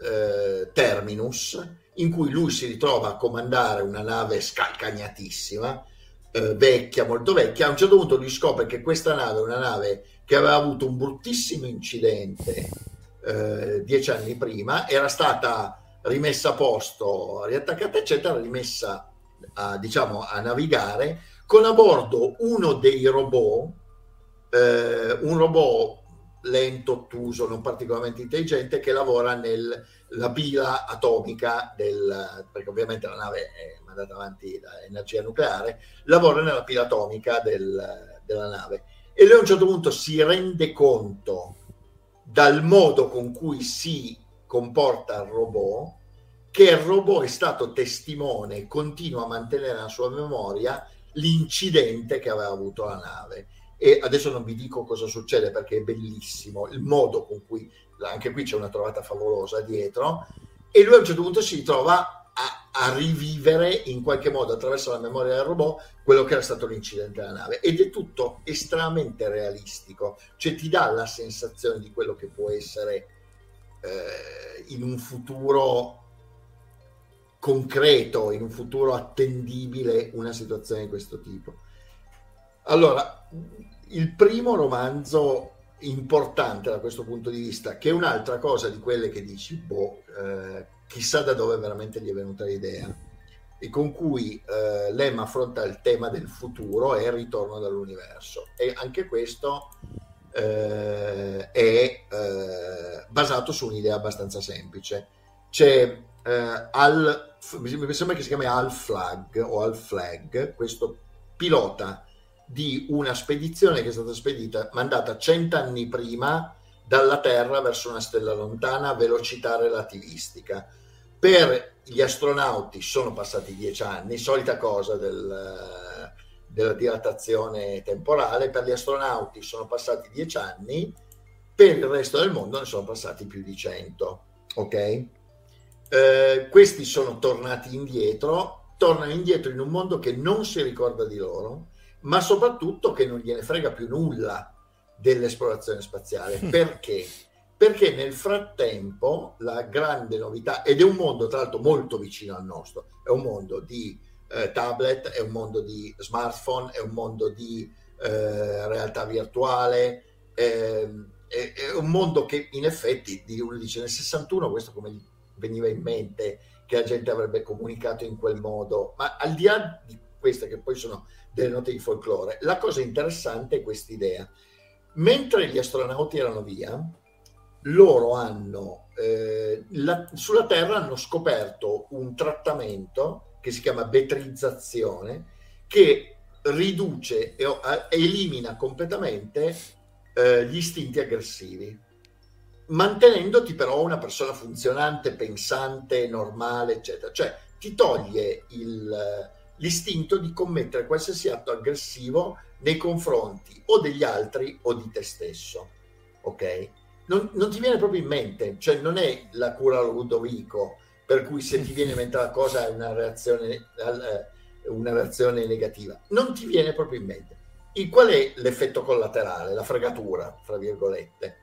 S3: eh, Terminus, in cui lui si ritrova a comandare una nave scalcagnatissima, eh, vecchia, molto vecchia. A un certo punto lui scopre che questa nave è una nave che aveva avuto un bruttissimo incidente eh, dieci anni prima, era stata rimessa a posto, riattaccata, eccetera, rimessa a, diciamo, a navigare con a bordo uno dei robot, eh, un robot lento, ottuso, non particolarmente intelligente, che lavora nella pila atomica del, perché ovviamente la nave è mandata avanti da energia nucleare, lavora nella pila atomica del, della nave. E lui a un certo punto si rende conto dal modo con cui si comporta il robot, che il robot è stato testimone continua a mantenere nella sua memoria l'incidente che aveva avuto la nave. E adesso non vi dico cosa succede perché è bellissimo il modo con cui, anche qui c'è una trovata favolosa dietro, e lui a un certo punto si trova a, a, rivivere in qualche modo attraverso la memoria del robot quello che era stato l'incidente della nave. Ed è tutto estremamente realistico. Cioè ti dà la sensazione di quello che può essere eh, in un futuro concreto in un futuro attendibile una situazione di questo tipo. Allora il primo romanzo importante da questo punto di vista che è un'altra cosa di quelle che dici boh eh, chissà da dove veramente gli è venuta l'idea, e con cui eh, Lem affronta il tema del futuro e il ritorno dall'universo. E anche questo eh, è eh, basato su un'idea abbastanza semplice. C'è eh, Al, mi sembra che si chiami Al Flag o Al Flag, questo pilota di una spedizione che è stata spedita, mandata cent'anni prima dalla Terra verso una stella lontana a velocità relativistica. Per gli astronauti sono passati dieci anni, solita cosa del, della dilatazione temporale, per gli astronauti sono passati dieci anni, per il resto del mondo ne sono passati più di cento. Ok? Eh, questi sono tornati indietro, tornano indietro in un mondo che non si ricorda di loro, ma soprattutto che non gliene frega più nulla dell'esplorazione spaziale. [laughs] Perché? Perché nel frattempo la grande novità, ed è un mondo tra l'altro molto vicino al nostro, è un mondo di eh, tablet, è un mondo di smartphone, è un mondo di eh, realtà virtuale, eh, è, è, un mondo che in effetti, uno dice nel 61 questo come veniva in mente che la gente avrebbe comunicato in quel modo, ma al di là di queste che poi sono delle note di folklore, la cosa interessante è questa idea Mentre gli astronauti erano via, loro hanno eh, la, sulla Terra hanno scoperto un trattamento che si chiama betrizzazione che riduce e elimina completamente eh, gli istinti aggressivi mantenendoti però una persona funzionante, pensante, normale, eccetera. Cioè ti toglie il, l'istinto di commettere qualsiasi atto aggressivo nei confronti o degli altri o di te stesso. Ok? Non, non ti viene proprio in mente, cioè non è la cura Ludovico, per cui se ti viene in mente la cosa è una reazione, eh, una reazione negativa. Non ti viene proprio in mente. Il, qual è l'effetto collaterale, la fregatura, fra virgolette?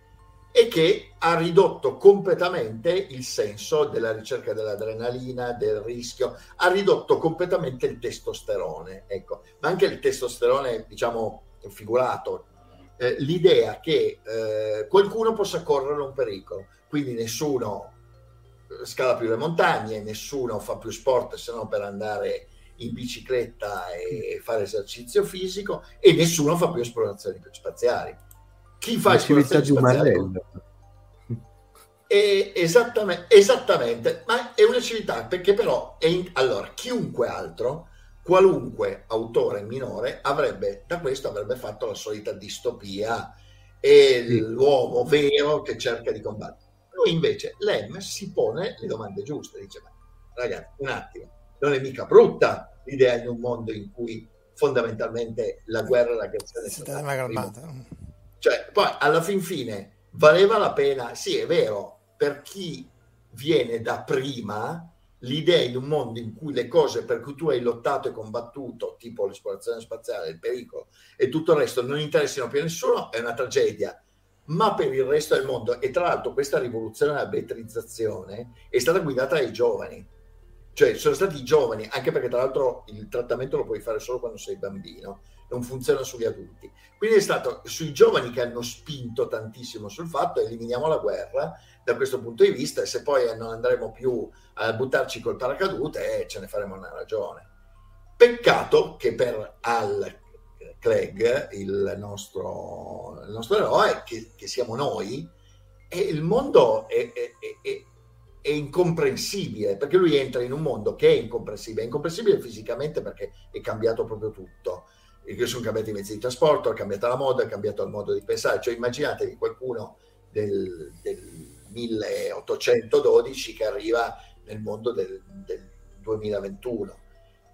S3: E che ha ridotto completamente il senso della ricerca dell'adrenalina, del rischio, ha ridotto completamente il testosterone, ecco, ma anche il testosterone, diciamo, figurato, eh, l'idea che eh, qualcuno possa correre un pericolo, quindi nessuno eh, scala più le montagne, nessuno fa più sport se non per andare in bicicletta e fare esercizio fisico e nessuno fa più esplorazioni spaziali chi fa esplorazione spaziale è esattamente, esattamente, ma è una civiltà perché però è in, allora chiunque altro qualunque autore minore avrebbe da questo avrebbe fatto la solita distopia e sì. l'uomo vero che cerca di combattere. Lui invece Lem si pone le domande giuste dice ma ragazzi un attimo non è mica brutta l'idea di un mondo in cui fondamentalmente la guerra e l'aggressione
S2: si una calmata
S3: cioè, poi alla fin fine valeva la pena, sì, è vero, per chi viene da prima l'idea in un mondo in cui le cose per cui tu hai lottato e combattuto, tipo l'esplorazione spaziale, il pericolo e tutto il resto, non interessino più a nessuno, è una tragedia. Ma per il resto del mondo, e tra l'altro questa rivoluzione della betrizzazione è stata guidata dai giovani, cioè sono stati i giovani, anche perché tra l'altro il trattamento lo puoi fare solo quando sei bambino, non funziona sugli adulti. Quindi è stato sui giovani che hanno spinto tantissimo sul fatto eliminiamo la guerra da questo punto di vista e se poi non andremo più a buttarci col paracadute eh, ce ne faremo una ragione. Peccato che per Al Clegg, il nostro, il nostro eroe, che, che, siamo noi, e il mondo è, è, è, è, incomprensibile, perché lui entra in un mondo che è incomprensibile, è incomprensibile fisicamente perché è cambiato proprio tutto sono cambiati i mezzi di trasporto, è cambiata la moda, è cambiato il modo di pensare. Cioè immaginatevi qualcuno del, del 1812 che arriva nel mondo del, del 2021,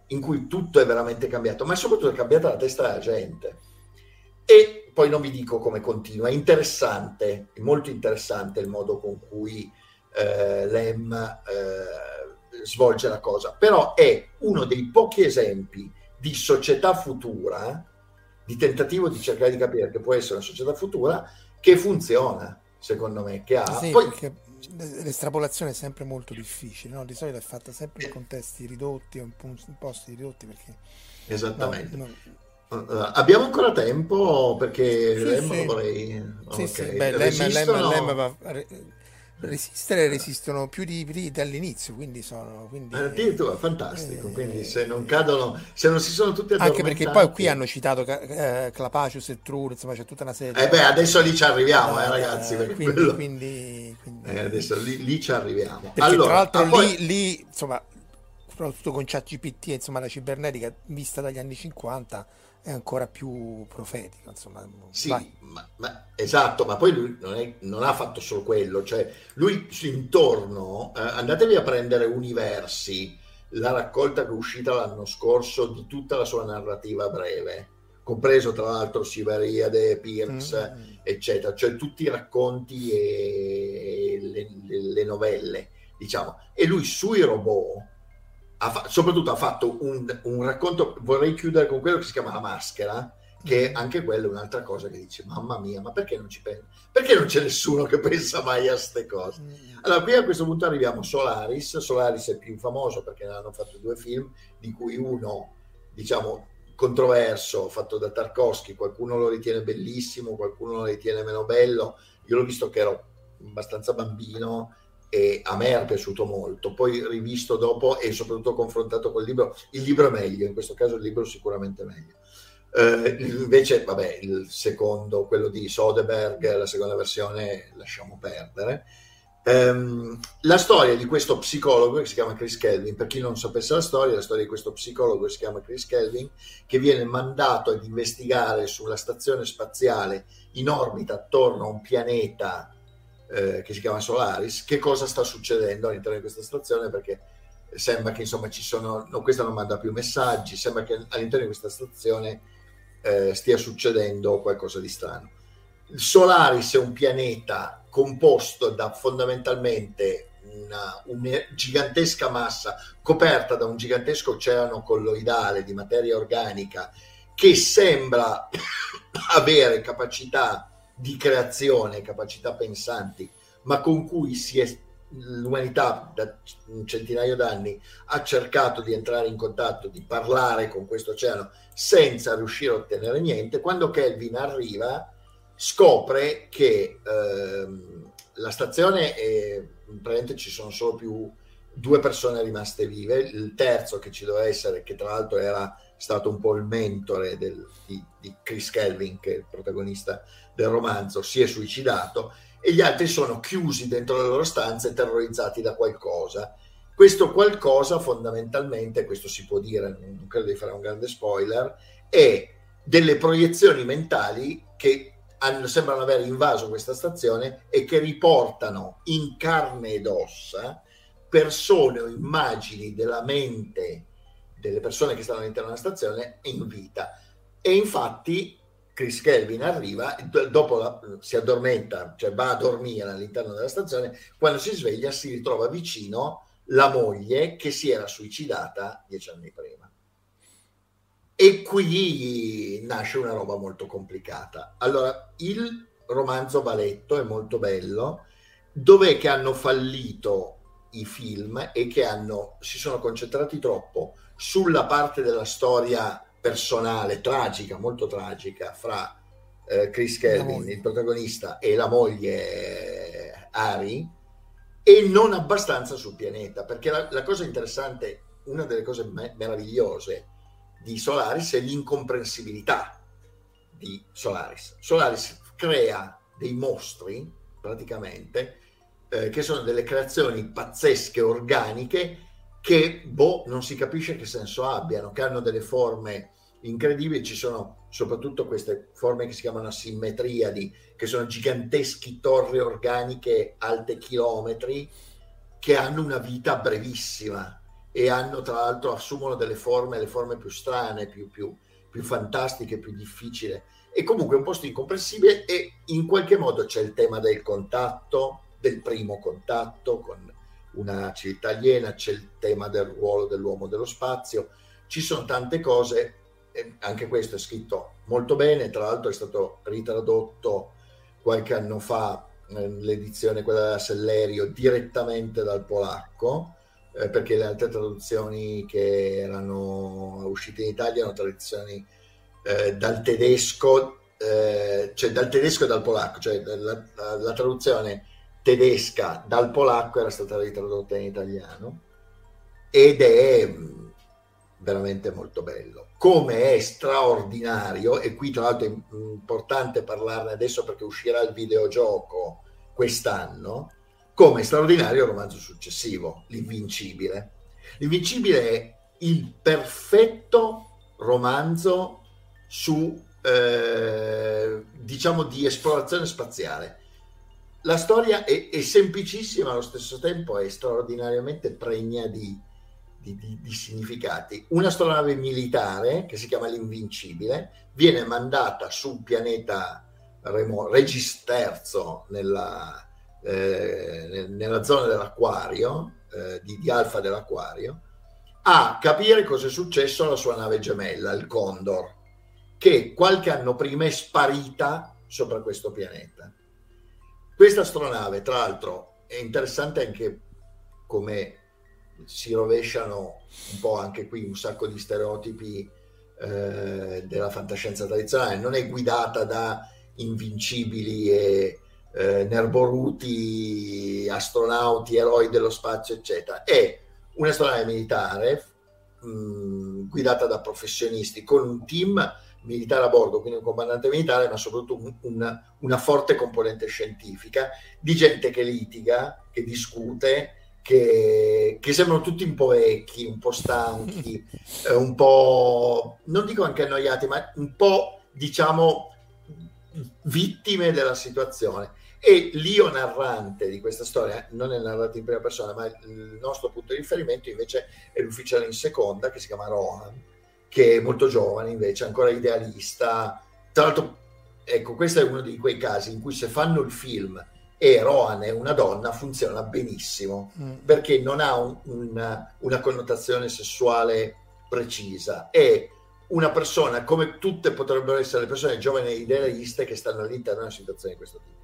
S3: in cui tutto è veramente cambiato, ma soprattutto è cambiata la testa della gente. E poi non vi dico come continua, è interessante, è molto interessante il modo con cui eh, l'EM eh, svolge la cosa, però è uno dei pochi esempi di società futura, di tentativo di cercare di capire che può essere una società futura che funziona, secondo me, che ha...
S2: Sì, Poi, perché l'estrapolazione è sempre molto difficile, no? di solito è fatta sempre in eh. contesti ridotti o in posti ridotti perché...
S3: Esattamente. No, no. Uh, abbiamo ancora tempo perché
S2: sì,
S3: Lem
S2: sì.
S3: vorrei...
S2: Sì, okay. sì. Beh, Lem, Lem, Lem va resistere resistono più di, di dall'inizio quindi sono quindi,
S3: addirittura fantastico eh, quindi se non cadono se non si sono tutti
S2: anche perché poi qui hanno citato eh, Clapacius e Trur insomma c'è tutta una serie
S3: eh beh adesso lì ci arriviamo eh, ragazzi
S2: quindi, quello... quindi, quindi...
S3: Eh, adesso lì, lì, ci arriviamo.
S2: Perché allora, tra l'altro lì, poi... lì insomma soprattutto con ChatGPT insomma la cibernetica vista dagli anni 50 è ancora più profetico. Insomma,
S3: sì, ma, ma, esatto, ma poi lui non, è, non, ha fatto solo quello, cioè lui intorno, eh, andatevi a prendere Universi, la raccolta che è uscita l'anno scorso di tutta la sua narrativa breve, compreso tra l'altro Siveriade, Pierce, mm. eccetera, cioè tutti i racconti e le, le, le novelle, diciamo. E lui sui robot ha soprattutto ha fatto un, un, racconto, vorrei chiudere con quello che si chiama La Maschera, che mm. anche quello è un'altra cosa che dice, mamma mia, ma perché non ci pensa? Perché non c'è nessuno che [laughs] pensa mai a queste cose? Mm. Allora, qui a questo punto arriviamo a Solaris, Solaris è più famoso perché ne hanno fatto due film, di cui uno, diciamo, controverso, fatto da Tarkovsky, qualcuno lo ritiene bellissimo, qualcuno lo ritiene meno bello, io l'ho visto che ero abbastanza bambino, e a me è piaciuto molto. Poi rivisto dopo e soprattutto confrontato col libro, il libro è meglio, in questo caso il libro è sicuramente meglio. Eh, invece, vabbè, il secondo, quello di Soderbergh, la seconda versione, lasciamo perdere. Um, la storia di questo psicologo che si chiama Chris Kelvin, per chi non sapesse la storia, la storia di questo psicologo che si chiama Chris Kelvin, che viene mandato ad investigare sulla stazione spaziale in orbita attorno a un pianeta eh, che si chiama Solaris, che cosa sta succedendo all'interno di questa stazione perché sembra che insomma ci sono, no, questa non manda più messaggi, sembra che all'interno di questa stazione eh, stia succedendo qualcosa di strano. Solaris è un pianeta composto da fondamentalmente una, una, gigantesca massa coperta da un gigantesco oceano colloidale di materia organica che sembra [coughs] avere capacità di creazione, capacità pensanti, ma con cui è, l'umanità da un centinaio d'anni ha cercato di entrare in contatto, di parlare con questo oceano senza riuscire a ottenere niente, quando Kelvin arriva scopre che ehm, la stazione è, praticamente ci sono solo più due persone rimaste vive, il terzo che ci doveva essere, che tra l'altro era stato un po' il mentore del, di, di Chris Kelvin, che è il protagonista del romanzo si è suicidato e gli altri sono chiusi dentro le loro stanze terrorizzati da qualcosa. Questo qualcosa fondamentalmente, questo si può dire, non credo di fare un grande spoiler, è delle proiezioni mentali che hanno, sembrano aver invaso questa stazione e che riportano in carne ed ossa persone o immagini della mente delle persone che stanno all'interno della stazione in vita. E infatti Chris Kelvin arriva, dopo la, si addormenta, cioè va a dormire all'interno della stazione, quando si sveglia si ritrova vicino la moglie che si era suicidata dieci anni prima. E qui nasce una roba molto complicata. Allora, il romanzo va letto, è molto bello, dov'è che hanno fallito i film e che hanno, si sono concentrati troppo sulla parte della storia personale, tragica, molto tragica, fra eh, Chris Kelvin, il protagonista, e la moglie eh, Ari, e non abbastanza sul pianeta, perché la, la cosa interessante, una delle cose me- meravigliose di Solaris è l'incomprensibilità di Solaris. Solaris crea dei mostri, praticamente, eh, che sono delle creazioni pazzesche, organiche, che boh, non si capisce che senso abbiano, che hanno delle forme incredibili, ci sono soprattutto queste forme che si chiamano asimmetriadi, che sono giganteschi torri organiche alte chilometri, che hanno una vita brevissima e hanno tra l'altro assumono delle forme, le forme più strane, più, più, più fantastiche, più difficili. E comunque è un posto incomprensibile e in qualche modo c'è il tema del contatto, del primo contatto con una città aliena, c'è il tema del ruolo dell'uomo dello spazio, ci sono tante cose, anche questo è scritto molto bene, tra l'altro è stato ritradotto qualche anno fa l'edizione quella della Sellerio direttamente dal polacco, eh, perché le altre traduzioni che erano uscite in Italia erano traduzioni eh, dal tedesco, eh, cioè dal tedesco e dal polacco, cioè la, la, la traduzione tedesca dal polacco era stata ritradotta in italiano ed è mm, veramente molto bello. Come è straordinario, e qui tra l'altro è importante parlarne adesso perché uscirà il videogioco quest'anno, come è straordinario il romanzo successivo, L'Invincibile. L'Invincibile è il perfetto romanzo su, eh, diciamo, di esplorazione spaziale. La storia è, è, semplicissima, allo stesso tempo è straordinariamente pregna di, di, di, di significati. Una astronave militare, che si chiama l'Invincibile, viene mandata su un pianeta remo- Registerzo nella, eh, nella zona dell'acquario, eh, di, di Alfa dell'acquario, a capire cosa è successo alla sua nave gemella, il Condor, che qualche anno prima è sparita sopra questo pianeta. Questa astronave, tra l'altro, è interessante anche come si rovesciano un po' anche qui un sacco di stereotipi eh, della fantascienza tradizionale, non è guidata da invincibili e eh, nerboruti astronauti, eroi dello spazio, eccetera. È un'astronave militare mh, mm, guidata da professionisti con un team militare a bordo, quindi un comandante militare, ma soprattutto un, una, una forte componente scientifica di gente che litiga, che discute, che, che, sembrano tutti un po' vecchi, un po' stanchi, [laughs] eh, un po', non dico anche annoiati, ma un po', diciamo, vittime della situazione. E l'io narrante di questa storia non è narrato in prima persona, ma il nostro punto di riferimento invece è l'ufficiale in seconda che si chiama Rohan, che è molto giovane invece, ancora idealista. Tra l'altro, ecco, questo è uno di quei casi in cui se fanno il film e Rohan è una donna funziona benissimo mm. perché non ha un, una, una connotazione sessuale precisa. È una persona come tutte potrebbero essere le persone giovani e idealiste che stanno all'interno di una situazione di questo tipo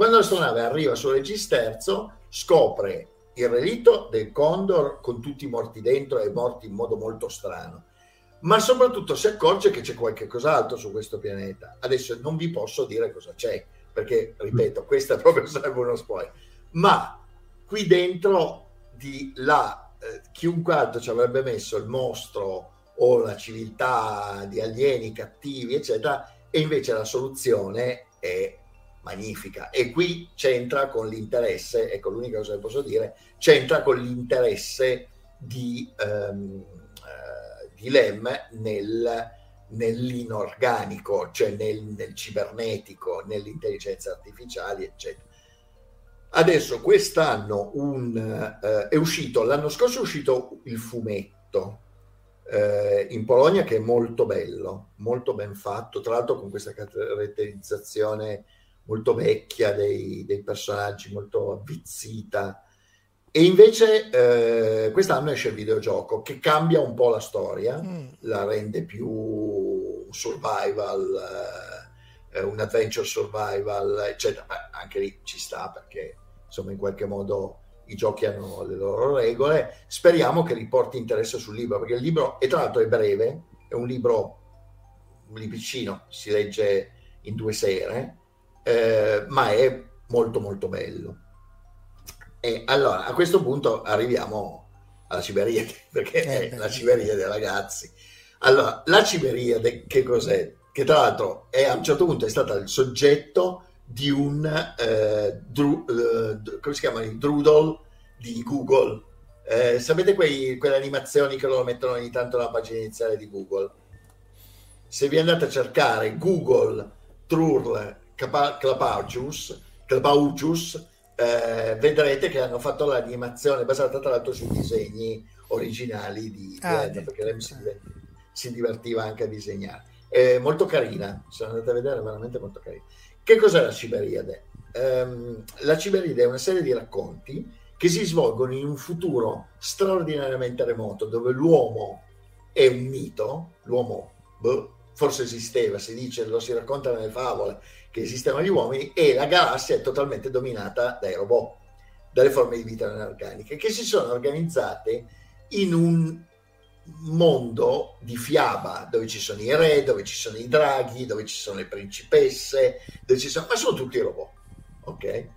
S3: quando l'astronave arriva su Registerzo, scopre il relitto del Condor con tutti morti dentro e morti in modo molto strano, ma soprattutto si accorge che c'è qualche cos'altro su questo pianeta. Adesso non vi posso dire cosa c'è, perché, ripeto, questo [laughs] proprio sarebbe uno spoiler, ma qui dentro di là, eh, chiunque altro ci avrebbe messo il mostro o la civiltà di alieni cattivi, eccetera, e invece la soluzione è magnifica. E qui c'entra con l'interesse, ecco l'unica cosa che posso dire, c'entra con l'interesse di, um, uh, di Lem nel, nell'inorganico, cioè nel, nel cibernetico, nell'intelligenza artificiale, eccetera. Adesso quest'anno un, uh, è uscito, l'anno scorso è uscito il fumetto uh, in Polonia che è molto bello, molto ben fatto, tra l'altro con questa caratterizzazione molto vecchia dei, dei personaggi, molto avvizzita. E invece eh, quest'anno esce il videogioco che cambia un po' la storia, mm. la rende più survival, eh, un adventure survival, eccetera. Ma anche lì ci sta perché insomma in qualche modo i giochi hanno le loro regole. Speriamo che riporti interesse sul libro, perché il libro, e tra l'altro è breve, è un libro, un libricino, si legge in due sere, eh, ma è molto molto bello. E allora a questo punto arriviamo alla Ciberiade, [laughs] perché eh, è la Ciberiade dei ragazzi. Allora, la Ciberiade che cos'è? Che tra l'altro è, a un certo punto è stata il soggetto di un eh, dru, eh, come si chiama? Il Drudel di Google. Eh, sapete quei, quelle animazioni che loro mettono ogni tanto nella pagina iniziale di Google? Se vi andate a cercare Google Trurl Clapaucius eh, vedrete che hanno fatto l'animazione basata tra l'altro sui disegni originali di, ah, Ed, perché lei si, si, divertiva anche a disegnare. È molto carina, se andate a vedere è veramente molto carina. Che cos'è la Ciberiade? Um, la Ciberiade è una serie di racconti che si svolgono in un futuro straordinariamente remoto dove l'uomo è un mito, l'uomo boh, forse esisteva, si dice, lo si racconta nelle favole, che esistevano gli uomini e la galassia è totalmente dominata dai robot, dalle forme di vita inorganiche, che si sono organizzate in un mondo di fiaba dove ci sono i re, dove ci sono i draghi, dove ci sono le principesse, sono, ma sono tutti robot, ok?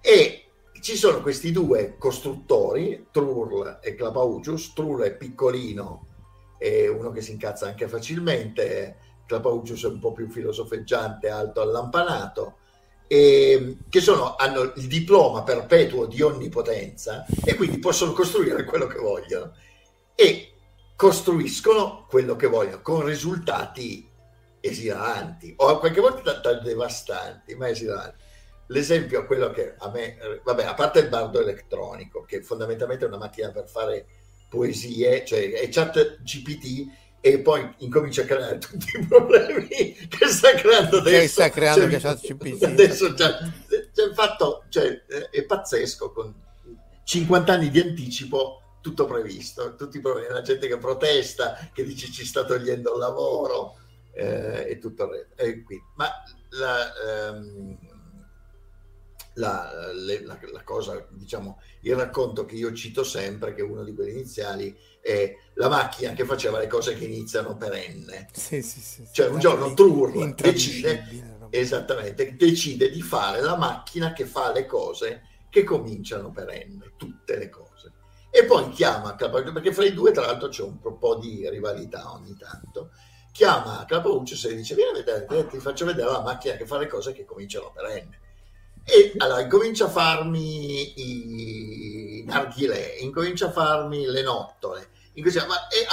S3: E ci sono questi due costruttori, Trurl e Clapaucius. Trurl è piccolino, è uno che si incazza anche facilmente, Clapaucius è un po' più filosofeggiante, alto allampanato, e che sono, hanno il diploma perpetuo di onnipotenza e quindi possono costruire quello che vogliono e costruiscono quello che vogliono con risultati esilanti, o qualche volta devastanti, ma esilanti. L'esempio è quello che a me, vabbè, a parte il bardo elettronico, che fondamentalmente è una macchina per fare poesie, cioè è chat GPT e poi incomincia a creare tutti i problemi che sta creando adesso. Che
S2: sta creando cioè, GPT.
S3: Adesso già, cioè, fatto, cioè, è pazzesco, con 50 anni di anticipo tutto previsto, tutti i problemi, la gente che protesta, che dice ci sta togliendo il lavoro eh, e tutto il resto. Ma la, ehm, la, le, la, la, cosa, diciamo, il racconto che io cito sempre, che è uno di quelli iniziali, è la macchina che faceva le cose che iniziano per N.
S2: Sì, sì, sì,
S3: cioè un giorno Trur decide, esattamente, decide di fare la macchina che fa le cose che cominciano per N, tutte le cose. E poi chiama, perché fra i due tra l'altro c'è un po' di rivalità ogni tanto, chiama Clapauccio e dice vieni a vedere, ti faccio vedere la macchina che fa le cose che cominciano per N e allora incomincia a farmi i narghilè, incomincia a farmi le nottole, incomincia, ma, e,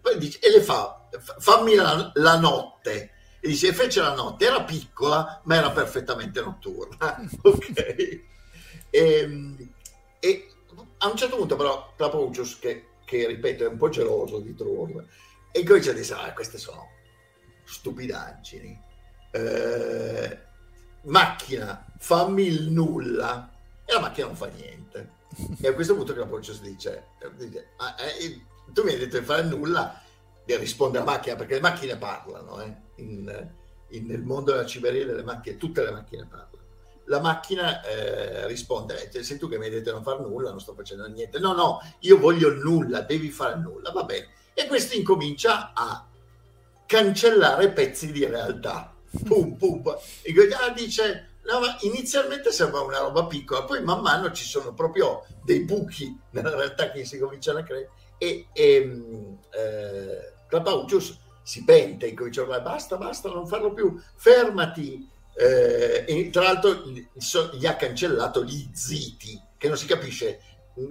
S3: poi dice, e le fa, fammi la, la notte. E dice, e fece la notte, era piccola, ma era perfettamente notturna. [laughs] ok. E, ehm, e, a un certo punto però Clapaucius, che, che ripeto è un po' geloso di Trur, e comincia a dire, ah, queste sono stupidaggini. Eh, macchina, fammi il nulla, e la macchina non fa niente. E a questo punto che la Pontius dice, dice ah, eh, tu mi hai detto di fare nulla, e risponde la macchina, perché le macchine parlano, eh? in, in, nel mondo della ciberia delle macchine, tutte le macchine parlano. La macchina eh, risponde, eh, sei tu che mi hai detto di non fare nulla, non sto facendo niente. No, no, io voglio nulla, devi fare nulla, va bene. E questo incomincia a cancellare pezzi di realtà pum pum. E Goya dice, no, ma inizialmente sembra una roba piccola, poi man mano ci sono proprio dei buchi [laughs] nella realtà che si cominciano a creare e, e mm, eh, Clapaucius si pente e comincia a dire basta, basta, non farlo più, fermati. Eh, e tra l'altro gli ha cancellato gli ziti, che non si capisce,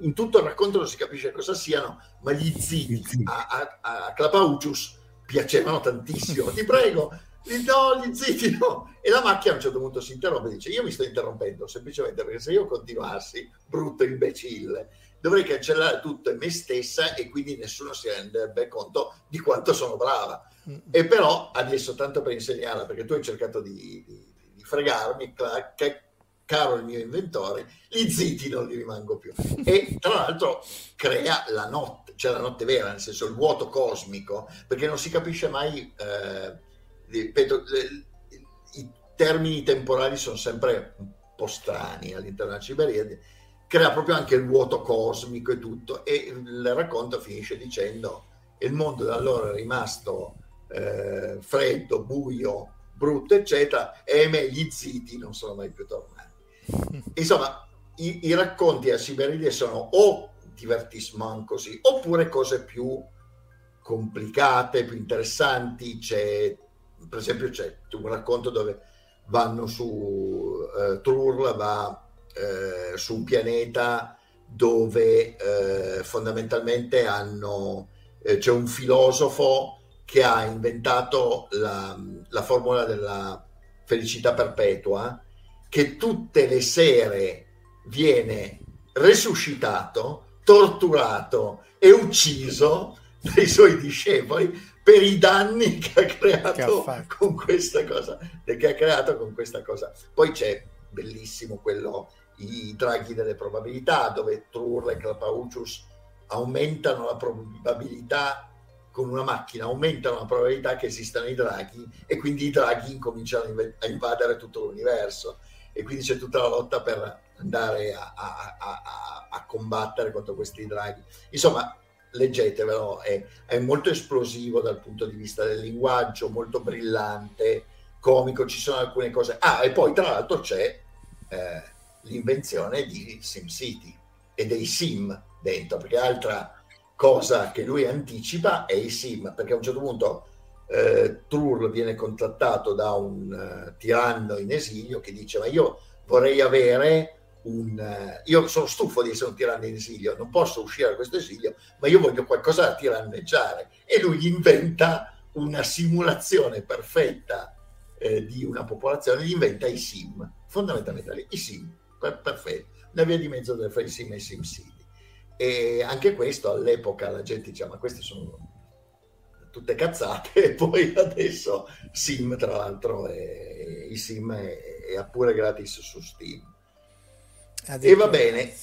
S3: in tutto il racconto non si capisce cosa siano, ma gli ziti a, a, a Clapaucius piacevano tantissimo. Ti prego, gli do gli zitti, no. E la macchina a un certo punto si interrompe e dice: Io mi sto interrompendo semplicemente perché se io continuassi, brutto imbecille, dovrei cancellare tutto in me stessa e quindi nessuno si renderebbe conto di quanto sono brava. Mm. E però adesso, tanto per insegnarla, perché tu hai cercato di, di, di fregarmi, che, caro il mio inventore, gli zitti non li rimango più. E tra l'altro crea la notte, cioè la notte vera, nel senso il vuoto cosmico, perché non si capisce mai. Eh, ripeto, le, i termini temporali sono sempre un po' strani all'interno della Ciberiade, crea proprio anche il vuoto cosmico e tutto, e il racconto finisce dicendo il mondo da allora è rimasto eh, freddo, buio, brutto, eccetera, e me gli ziti non sono mai più tornati. [laughs] Insomma, i, i racconti a Siberia sono o divertissement così, oppure cose più complicate, più interessanti, c'è per esempio c'è un racconto dove vanno su eh, Trurla va eh, su un pianeta dove eh, fondamentalmente hanno eh, c'è un filosofo che ha inventato la, la formula della felicità perpetua che tutte le sere viene resuscitato, torturato e ucciso dai suoi discepoli per i danni che ha creato che con questa cosa che ha creato con questa cosa. Poi c'è bellissimo quello i draghi delle probabilità dove Trur e Clapaucius aumentano la probabilità con una macchina aumentano la probabilità che esistano i draghi e quindi i draghi incominciano a invadere tutto l'universo. E quindi c'è tutta la lotta per andare a, a, a, a combattere contro questi draghi. Insomma leggetevelo, è, è, molto esplosivo dal punto di vista del linguaggio, molto brillante, comico, ci sono alcune cose. Ah, e poi tra l'altro c'è eh, l'invenzione di SimCity e dei sim dentro, perché altra cosa che lui anticipa è i sim, perché a un certo punto eh, Trur viene contattato da un uh, tiranno in esilio che dice ma io vorrei avere un... Eh, io sono stufo di essere un tiranno in esilio, non posso uscire da questo esilio, ma io voglio qualcosa da tiranneggiare. E lui inventa una simulazione perfetta eh, di una popolazione, inventa i sim, fondamentalmente i sim, per, perfetto, una via di mezzo tra i sim e i sim city. E anche questo all'epoca la gente diceva, ma queste sono tutte cazzate, [laughs] e poi adesso sim, tra l'altro, è, i sim è, è pure gratis su Steam. E va bene.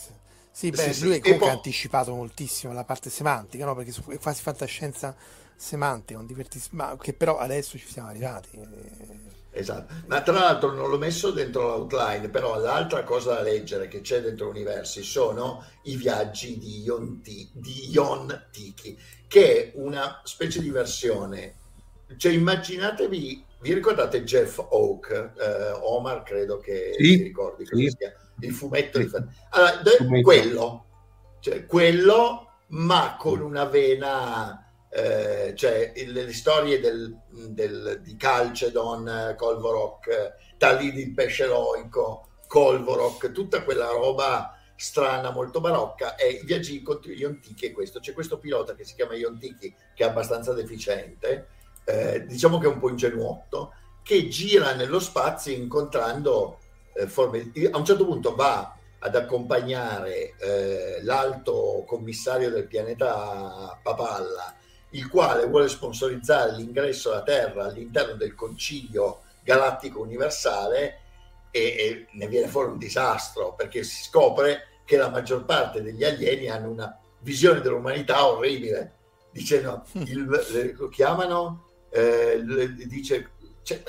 S2: Sì, beh, sì, lui sì. comunque poi... ha anticipato moltissimo la parte semantica, no? perché è quasi fantascienza semantica, un divertimento, che però adesso ci siamo arrivati.
S3: Esatto, ma tra l'altro non l'ho messo dentro l'outline, però l'altra cosa da leggere che c'è dentro Universi sono i viaggi di Ion, T- di Ion Tiki, che è una specie di versione. Cioè immaginatevi, vi ricordate Jeff Oak, eh, Omar credo che sì, si ricordi sì. Il fumetto di... Allora, quello, cioè quello, ma con una vena eh, cioè il, le storie del, del, di Calcedon, Colvorok, Talid il pesce eroico, Colvorok, tutta quella roba strana, molto barocca, e i viaggi contro gli Iontichi è questo. C'è questo pilota che si chiama Iontichi, che è abbastanza deficiente, eh, diciamo che è un po' ingenuotto, che gira nello spazio incontrando eh, forme... A un certo punto va ad accompagnare eh, l'alto commissario del pianeta Papalla il quale vuole sponsorizzare l'ingresso alla Terra all'interno del Concilio Galattico Universale e, e, ne viene fuori un disastro perché si scopre che la maggior parte degli alieni hanno una visione dell'umanità orribile. Dicendo, hm. il, lo chiamano, eh, dice, cioè,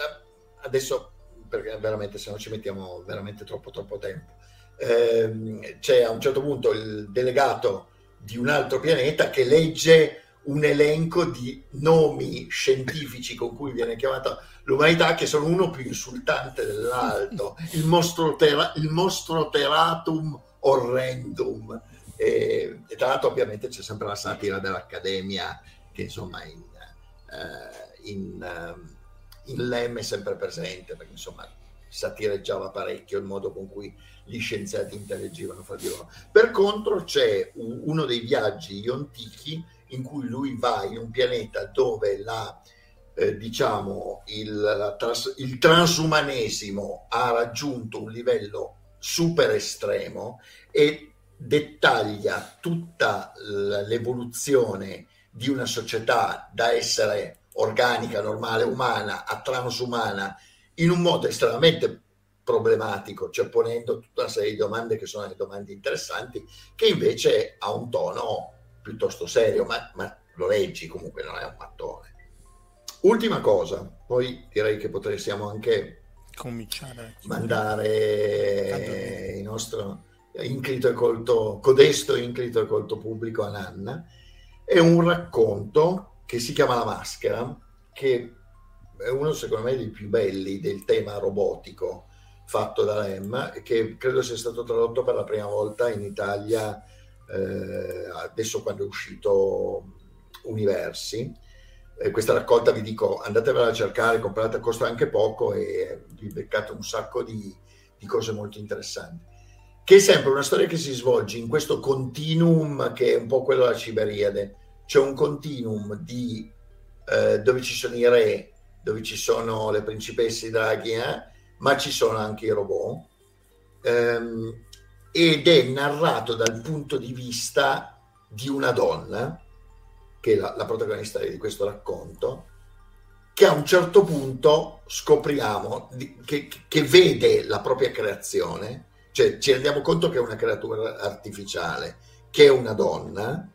S3: adesso perché veramente se no ci mettiamo veramente troppo troppo tempo. Eh, c'è a un certo punto il delegato di un altro pianeta che legge un elenco di nomi scientifici con cui viene chiamata l'umanità che sono uno più insultante dell'altro, [laughs] il mostro, tera, il mostro teratum orrendum. E, e, tra l'altro ovviamente c'è sempre la satira dell'Accademia che insomma in, uh, in, uh, in Lem è sempre presente perché insomma satireggiava parecchio il modo con cui gli scienziati interagivano fra di loro. Per contro c'è uno dei viaggi iontichi in cui lui va in un pianeta dove la, eh, diciamo, il, tras, il transumanesimo ha raggiunto un livello super estremo e dettaglia tutta l'evoluzione di una società da essere organica, normale, umana a transumana in un modo estremamente problematico, cioè ponendo tutta una serie di domande che sono le domande interessanti, che invece ha un tono piuttosto serio, ma, ma lo leggi comunque, non è un mattone. Ultima cosa, poi direi che potremmo anche
S2: cominciare
S3: mandare il nostro inclito e colto, codesto inclito e colto pubblico a Nanna. È un racconto che si chiama La maschera, che è uno secondo me dei più belli del tema robotico fatto da Lem, che credo sia stato tradotto per la prima volta in Italia eh, adesso quando è uscito Universi. Eh, questa raccolta vi dico andatevela a cercare, comprate, costa anche poco e vi beccate un sacco di, di cose molto interessanti. Che è sempre una storia che si svolge in questo continuum che è un po' quello della Ciberiade. C'è un continuum di, eh, dove ci sono i re, dove ci sono le principesse draghi, eh, ma ci sono anche i robot. Um, ed è narrato dal punto di vista di una donna, che è la, la protagonista di questo racconto, che a un certo punto scopriamo di, che, che, vede la propria creazione, cioè ci rendiamo conto che è una creatura artificiale, che è una donna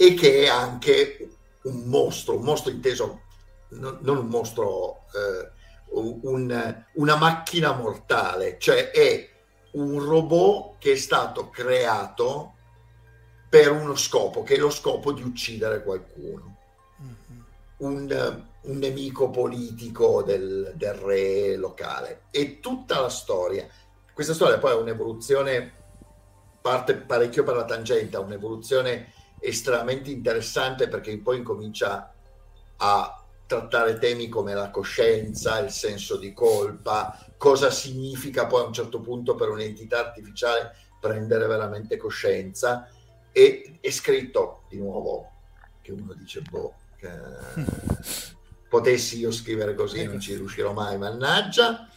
S3: e che è anche un mostro, un mostro inteso, non, non un mostro, eh, un, una macchina mortale, cioè è un robot che è stato creato per uno scopo, che è lo scopo di uccidere qualcuno. Mm-hmm. Un, un, nemico politico del, del, re locale. E tutta la storia, questa storia poi è un'evoluzione, parte parecchio per la tangente, un'evoluzione estremamente interessante perché poi incomincia a trattare temi come la coscienza, il senso di colpa, cosa significa poi a un certo punto per un'entità artificiale prendere veramente coscienza e è scritto di nuovo che uno dice boh che... [laughs] potessi io scrivere così non ci riuscirò mai, mannaggia.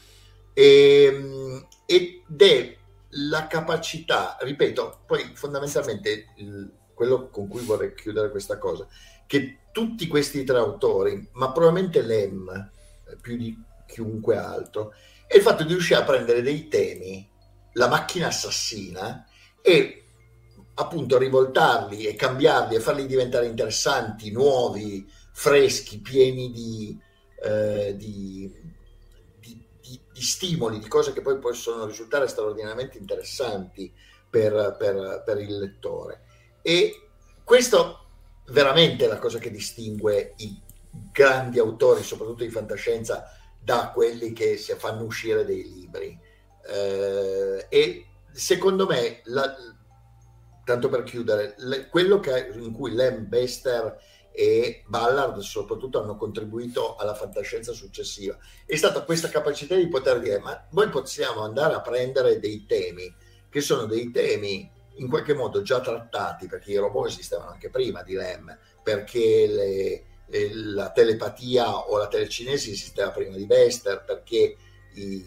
S3: E, ehm, ed è la capacità, ripeto, poi fondamentalmente il, quello con cui vorrei chiudere questa cosa, che tutti questi tre autori, ma probabilmente Lem eh, più di chiunque altro, è il fatto di riuscire a prendere dei temi, la macchina assassina, e appunto rivoltarli e cambiarli e farli diventare interessanti, nuovi, freschi, pieni di, eh, di, di, di, stimoli, di cose che poi possono risultare straordinariamente interessanti per, per, per il lettore. E questo veramente è la cosa che distingue i grandi autori, soprattutto di fantascienza, da quelli che si fanno uscire dei libri. Eh, e secondo me, la, tanto per chiudere, le, quello che, in cui Lem Bester e Ballard soprattutto hanno contribuito alla fantascienza successiva è stata questa capacità di poter dire ma noi possiamo andare a prendere dei temi che sono dei temi in qualche modo già trattati perché i robot esistevano anche prima di Lem perché le, la telepatia o la telecinesi esisteva prima di Bester perché i,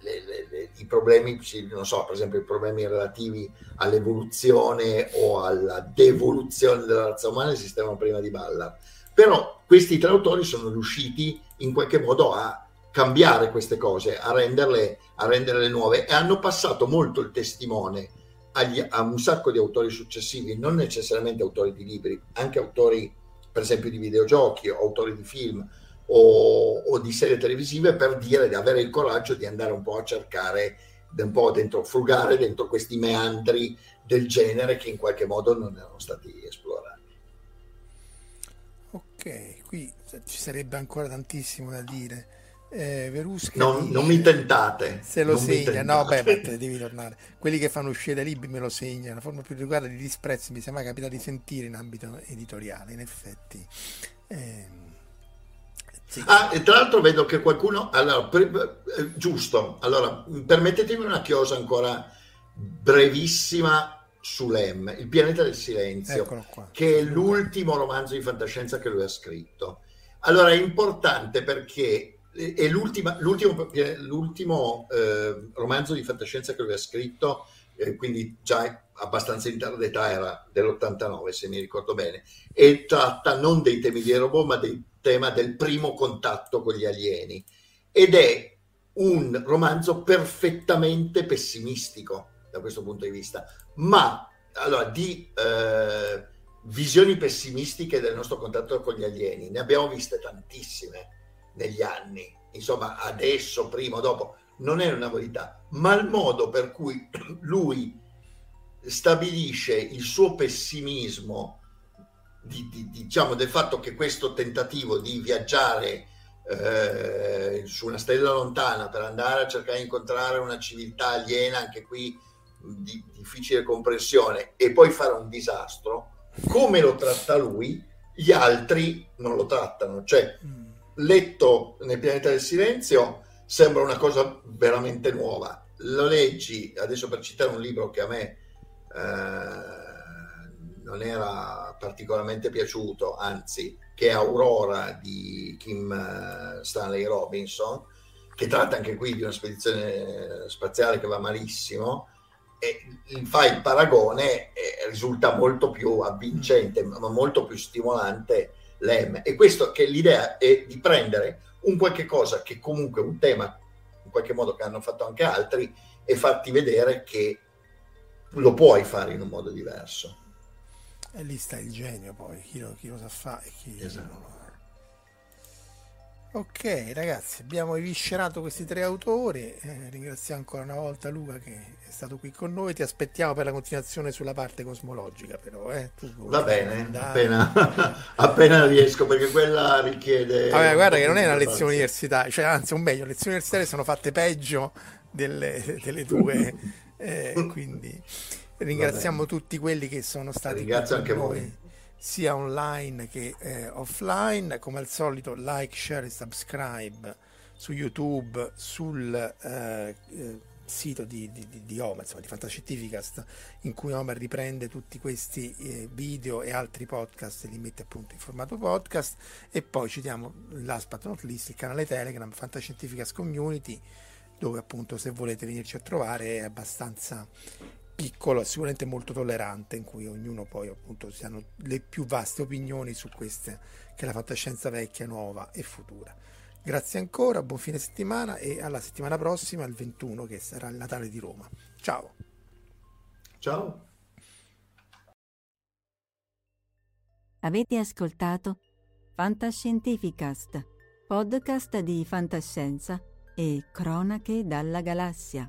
S3: le, le, i problemi, non so, per esempio i problemi relativi all'evoluzione o alla devoluzione della razza umana esistevano prima di Ballard. Però questi tre autori sono riusciti in qualche modo a cambiare queste cose, a renderle, a renderle nuove e hanno passato molto il testimone agli, a un sacco di autori successivi, non necessariamente autori di libri, anche autori per esempio di videogiochi autori di film o, o, di serie televisive per dire di avere il coraggio di andare un po' a cercare, un po' dentro, frugare dentro questi meandri del genere che in qualche modo non erano stati esplorati.
S2: Ok, qui ci sarebbe ancora tantissimo da dire. Eh, Verusca
S3: non, dice, non mi tentate.
S2: Se lo segna, no, beh, ma te devi tornare. Quelli che fanno uscire dai libri me lo segnano. La forma più riguarda di disprezzo mi sembra capita di sentire in ambito editoriale, in effetti. Eh,
S3: sì. Ah, e tra l'altro vedo che qualcuno... Allora, per, eh, giusto, allora, permettetemi una chiosa ancora brevissima su Lem, Il pianeta del silenzio, che è l'ultimo romanzo di fantascienza che lui ha scritto. Allora, è importante perché è l'ultimo, l'ultimo eh, romanzo di fantascienza che lui ha scritto, eh, quindi già abbastanza in tarda età, era dell'89 se mi ricordo bene, e tratta non dei temi di robot, ma dei tema del primo contatto con gli alieni. Ed è un romanzo perfettamente pessimistico da questo punto di vista, ma allora di eh, visioni pessimistiche del nostro contatto con gli alieni ne abbiamo viste tantissime negli anni, insomma adesso, prima o dopo, non è una novità, ma il modo per cui [clears throat] lui stabilisce il suo pessimismo di, di, diciamo, del fatto che questo tentativo di viaggiare eh, su una stella lontana per andare a cercare di incontrare una civiltà aliena, anche qui di difficile comprensione, e poi fare un disastro, come lo tratta lui, gli altri non lo trattano. Cioè, mm. Letto nel pianeta del silenzio sembra una cosa veramente nuova. Lo leggi, adesso per citare un libro che a me eh, non era particolarmente piaciuto, anzi, che è Aurora di Kim eh, Stanley Robinson, che tratta anche qui di una spedizione spaziale che va malissimo, e fa il paragone e risulta molto più avvincente, ma molto più stimolante l'M. E questo che l'idea è di prendere un qualche cosa che comunque è un tema, in qualche modo che hanno fatto anche altri, e farti vedere che lo puoi fare in un modo diverso.
S2: E lì sta il genio poi, chi lo, chi lo sa fare e chi esatto. non lo Ok ragazzi, abbiamo eviscerato questi tre autori, eh, ringraziamo ancora una volta Luca che è stato qui con noi, ti aspettiamo per la continuazione sulla parte cosmologica però. Eh.
S3: Va bene, appena, [laughs] appena, riesco perché quella richiede...
S2: Vabbè, guarda che non è una lezione universitaria, cioè anzi un meglio, le lezioni universitarie sono fatte peggio delle, delle tue, eh, [laughs] quindi... Ringraziamo tutti quelli che sono stati
S3: Ringrazio anche noi, voi.
S2: Sia online che eh, offline. Come al solito, like, share e subscribe su YouTube, sul eh, eh sito di, di, di Omar, insomma di Fantascientificast, in cui Omar riprende tutti questi eh, video e altri podcast e li mette appunto in formato podcast e poi citiamo last but not least il canale Telegram Fantascientificast Community dove appunto se volete venirci a trovare è abbastanza piccolo e sicuramente molto tollerante in cui ognuno poi appunto si hanno le più vaste opinioni su queste che è la fantascienza vecchia, nuova e futura. Grazie ancora, buon fine settimana e alla settimana prossima, il 21, che sarà il Natale di Roma. Ciao.
S3: Ciao.
S1: Avete ascoltato Fantascientificast, podcast di fantascienza e cronache dalla galassia.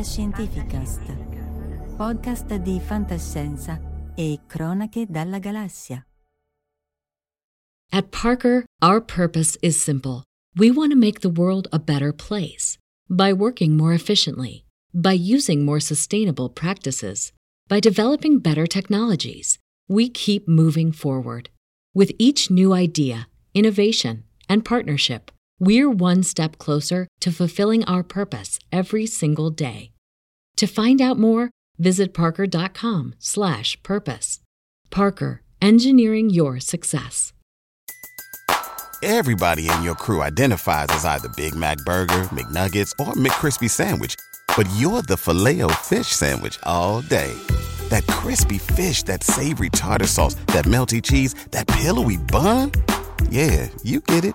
S1: Fantascientificast, podcast di fantascienza e cronache dalla galassia.
S5: At Parker, our purpose is simple. We want to make the world a better place by working more efficiently, by using more sustainable practices, by developing better technologies. We keep moving forward. With each new idea, innovation, and partnership, we're one step closer to fulfilling our purpose every single day. To find out more, visit parker.com/purpose. Parker, engineering your success.
S6: Everybody in your crew identifies as either Big Mac burger, McNuggets, or McCrispy sandwich, but you're the Filet-O-Fish sandwich all day. That crispy fish, that savory tartar sauce, that melty cheese, that pillowy bun? Yeah, you get it